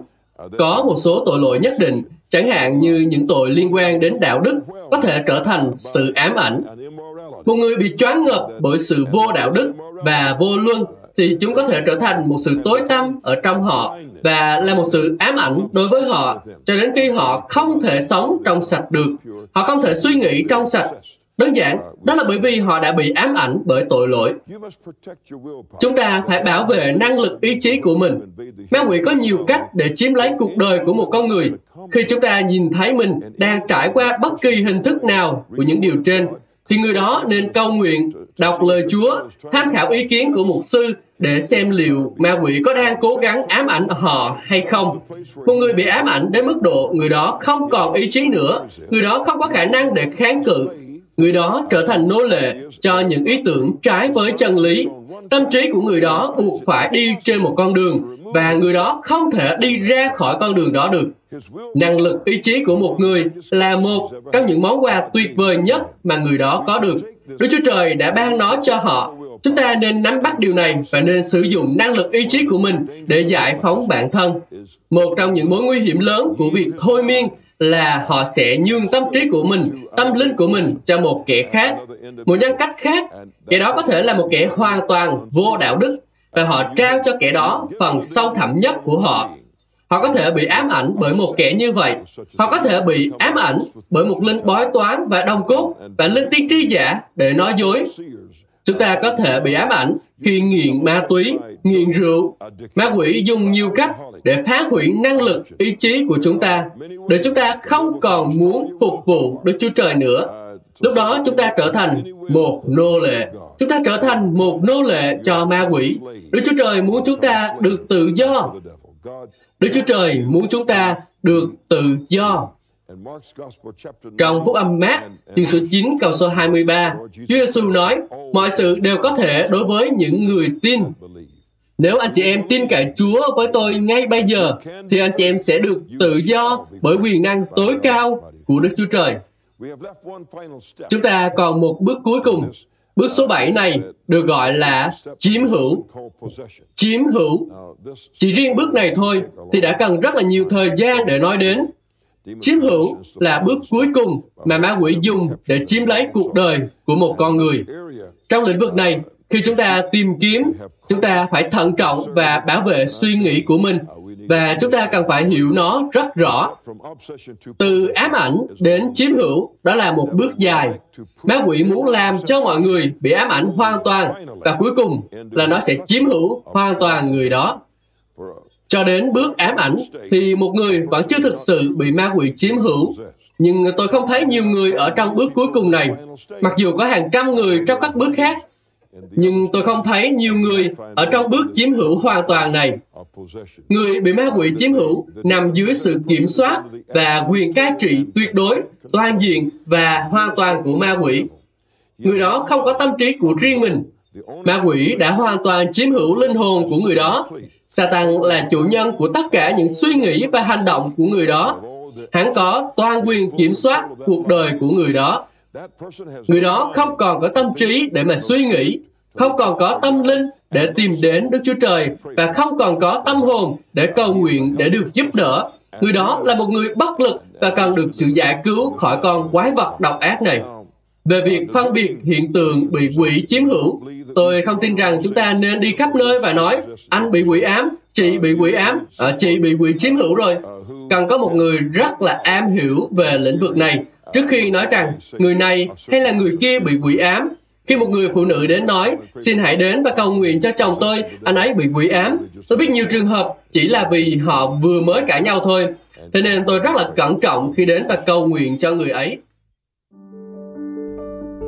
Có một số tội lỗi nhất định, chẳng hạn như những tội liên quan đến đạo đức, có thể trở thành sự ám ảnh. Một người bị choáng ngợp bởi sự vô đạo đức và vô luân thì chúng có thể trở thành một sự tối tăm ở trong họ và là một sự ám ảnh đối với họ cho đến khi họ không thể sống trong sạch được. Họ không thể suy nghĩ trong sạch. Đơn giản, đó là bởi vì họ đã bị ám ảnh bởi tội lỗi. Chúng ta phải bảo vệ năng lực ý chí của mình. Ma quỷ có nhiều cách để chiếm lấy cuộc đời của một con người. Khi chúng ta nhìn thấy mình đang trải qua bất kỳ hình thức nào của những điều trên, thì người đó nên cầu nguyện, đọc lời Chúa, tham khảo ý kiến của mục sư để xem liệu ma quỷ có đang cố gắng ám ảnh họ hay không. Một người bị ám ảnh đến mức độ người đó không còn ý chí nữa, người đó không có khả năng để kháng cự, người đó trở thành nô lệ cho những ý tưởng trái với chân lý. Tâm trí của người đó buộc phải đi trên một con đường và người đó không thể đi ra khỏi con đường đó được. Năng lực ý chí của một người là một trong những món quà tuyệt vời nhất mà người đó có được. Đức Chúa Trời đã ban nó cho họ. Chúng ta nên nắm bắt điều này và nên sử dụng năng lực ý chí của mình để giải phóng bản thân. Một trong những mối nguy hiểm lớn của việc thôi miên là họ sẽ nhường tâm trí của mình, tâm linh của mình cho một kẻ khác, một nhân cách khác. Kẻ đó có thể là một kẻ hoàn toàn vô đạo đức và họ trao cho kẻ đó phần sâu thẳm nhất của họ. Họ có thể bị ám ảnh bởi một kẻ như vậy. Họ có thể bị ám ảnh bởi một linh bói toán và đồng cốt và linh tiên tri giả để nói dối. Chúng ta có thể bị ám ảnh khi nghiện ma túy, nghiện rượu. Ma quỷ dùng nhiều cách để phá hủy năng lực, ý chí của chúng ta, để chúng ta không còn muốn phục vụ Đức Chúa Trời nữa. Lúc đó chúng ta trở thành một nô lệ. Chúng ta trở thành một nô lệ cho ma quỷ. Đức Chúa Trời muốn chúng ta được tự do. Đức Chúa Trời muốn chúng ta được tự do. Trong phúc âm Mát, chương số 9 câu số 23, Chúa Giêsu nói, mọi sự đều có thể đối với những người tin. Nếu anh chị em tin cậy Chúa với tôi ngay bây giờ, thì anh chị em sẽ được tự do bởi quyền năng tối cao của Đức Chúa Trời. Chúng ta còn một bước cuối cùng. Bước số 7 này được gọi là chiếm hữu. Chiếm hữu. Chỉ riêng bước này thôi thì đã cần rất là nhiều thời gian để nói đến. Chiếm hữu là bước cuối cùng mà ma quỷ dùng để chiếm lấy cuộc đời của một con người. Trong lĩnh vực này, khi chúng ta tìm kiếm, chúng ta phải thận trọng và bảo vệ suy nghĩ của mình và chúng ta cần phải hiểu nó rất rõ. Từ ám ảnh đến chiếm hữu, đó là một bước dài. Ma quỷ muốn làm cho mọi người bị ám ảnh hoàn toàn và cuối cùng là nó sẽ chiếm hữu hoàn toàn người đó. Cho đến bước ám ảnh thì một người vẫn chưa thực sự bị ma quỷ chiếm hữu. Nhưng tôi không thấy nhiều người ở trong bước cuối cùng này. Mặc dù có hàng trăm người trong các bước khác, nhưng tôi không thấy nhiều người ở trong bước chiếm hữu hoàn toàn này. Người bị ma quỷ chiếm hữu nằm dưới sự kiểm soát và quyền cai trị tuyệt đối, toàn diện và hoàn toàn của ma quỷ. Người đó không có tâm trí của riêng mình. Ma quỷ đã hoàn toàn chiếm hữu linh hồn của người đó. Satan là chủ nhân của tất cả những suy nghĩ và hành động của người đó. Hắn có toàn quyền kiểm soát cuộc đời của người đó. Người đó không còn có tâm trí để mà suy nghĩ, không còn có tâm linh để tìm đến Đức Chúa Trời và không còn có tâm hồn để cầu nguyện để được giúp đỡ. Người đó là một người bất lực và cần được sự giải cứu khỏi con quái vật độc ác này. Về việc phân biệt hiện tượng bị quỷ chiếm hữu, tôi không tin rằng chúng ta nên đi khắp nơi và nói anh bị quỷ ám, chị bị quỷ ám, à, chị bị quỷ chiếm hữu rồi. Cần có một người rất là am hiểu về lĩnh vực này trước khi nói rằng người này hay là người kia bị quỷ ám khi một người phụ nữ đến nói, xin hãy đến và cầu nguyện cho chồng tôi, anh ấy bị quỷ ám. Tôi biết nhiều trường hợp chỉ là vì họ vừa mới cãi nhau thôi. Thế nên tôi rất là cẩn trọng khi đến và cầu nguyện cho người ấy.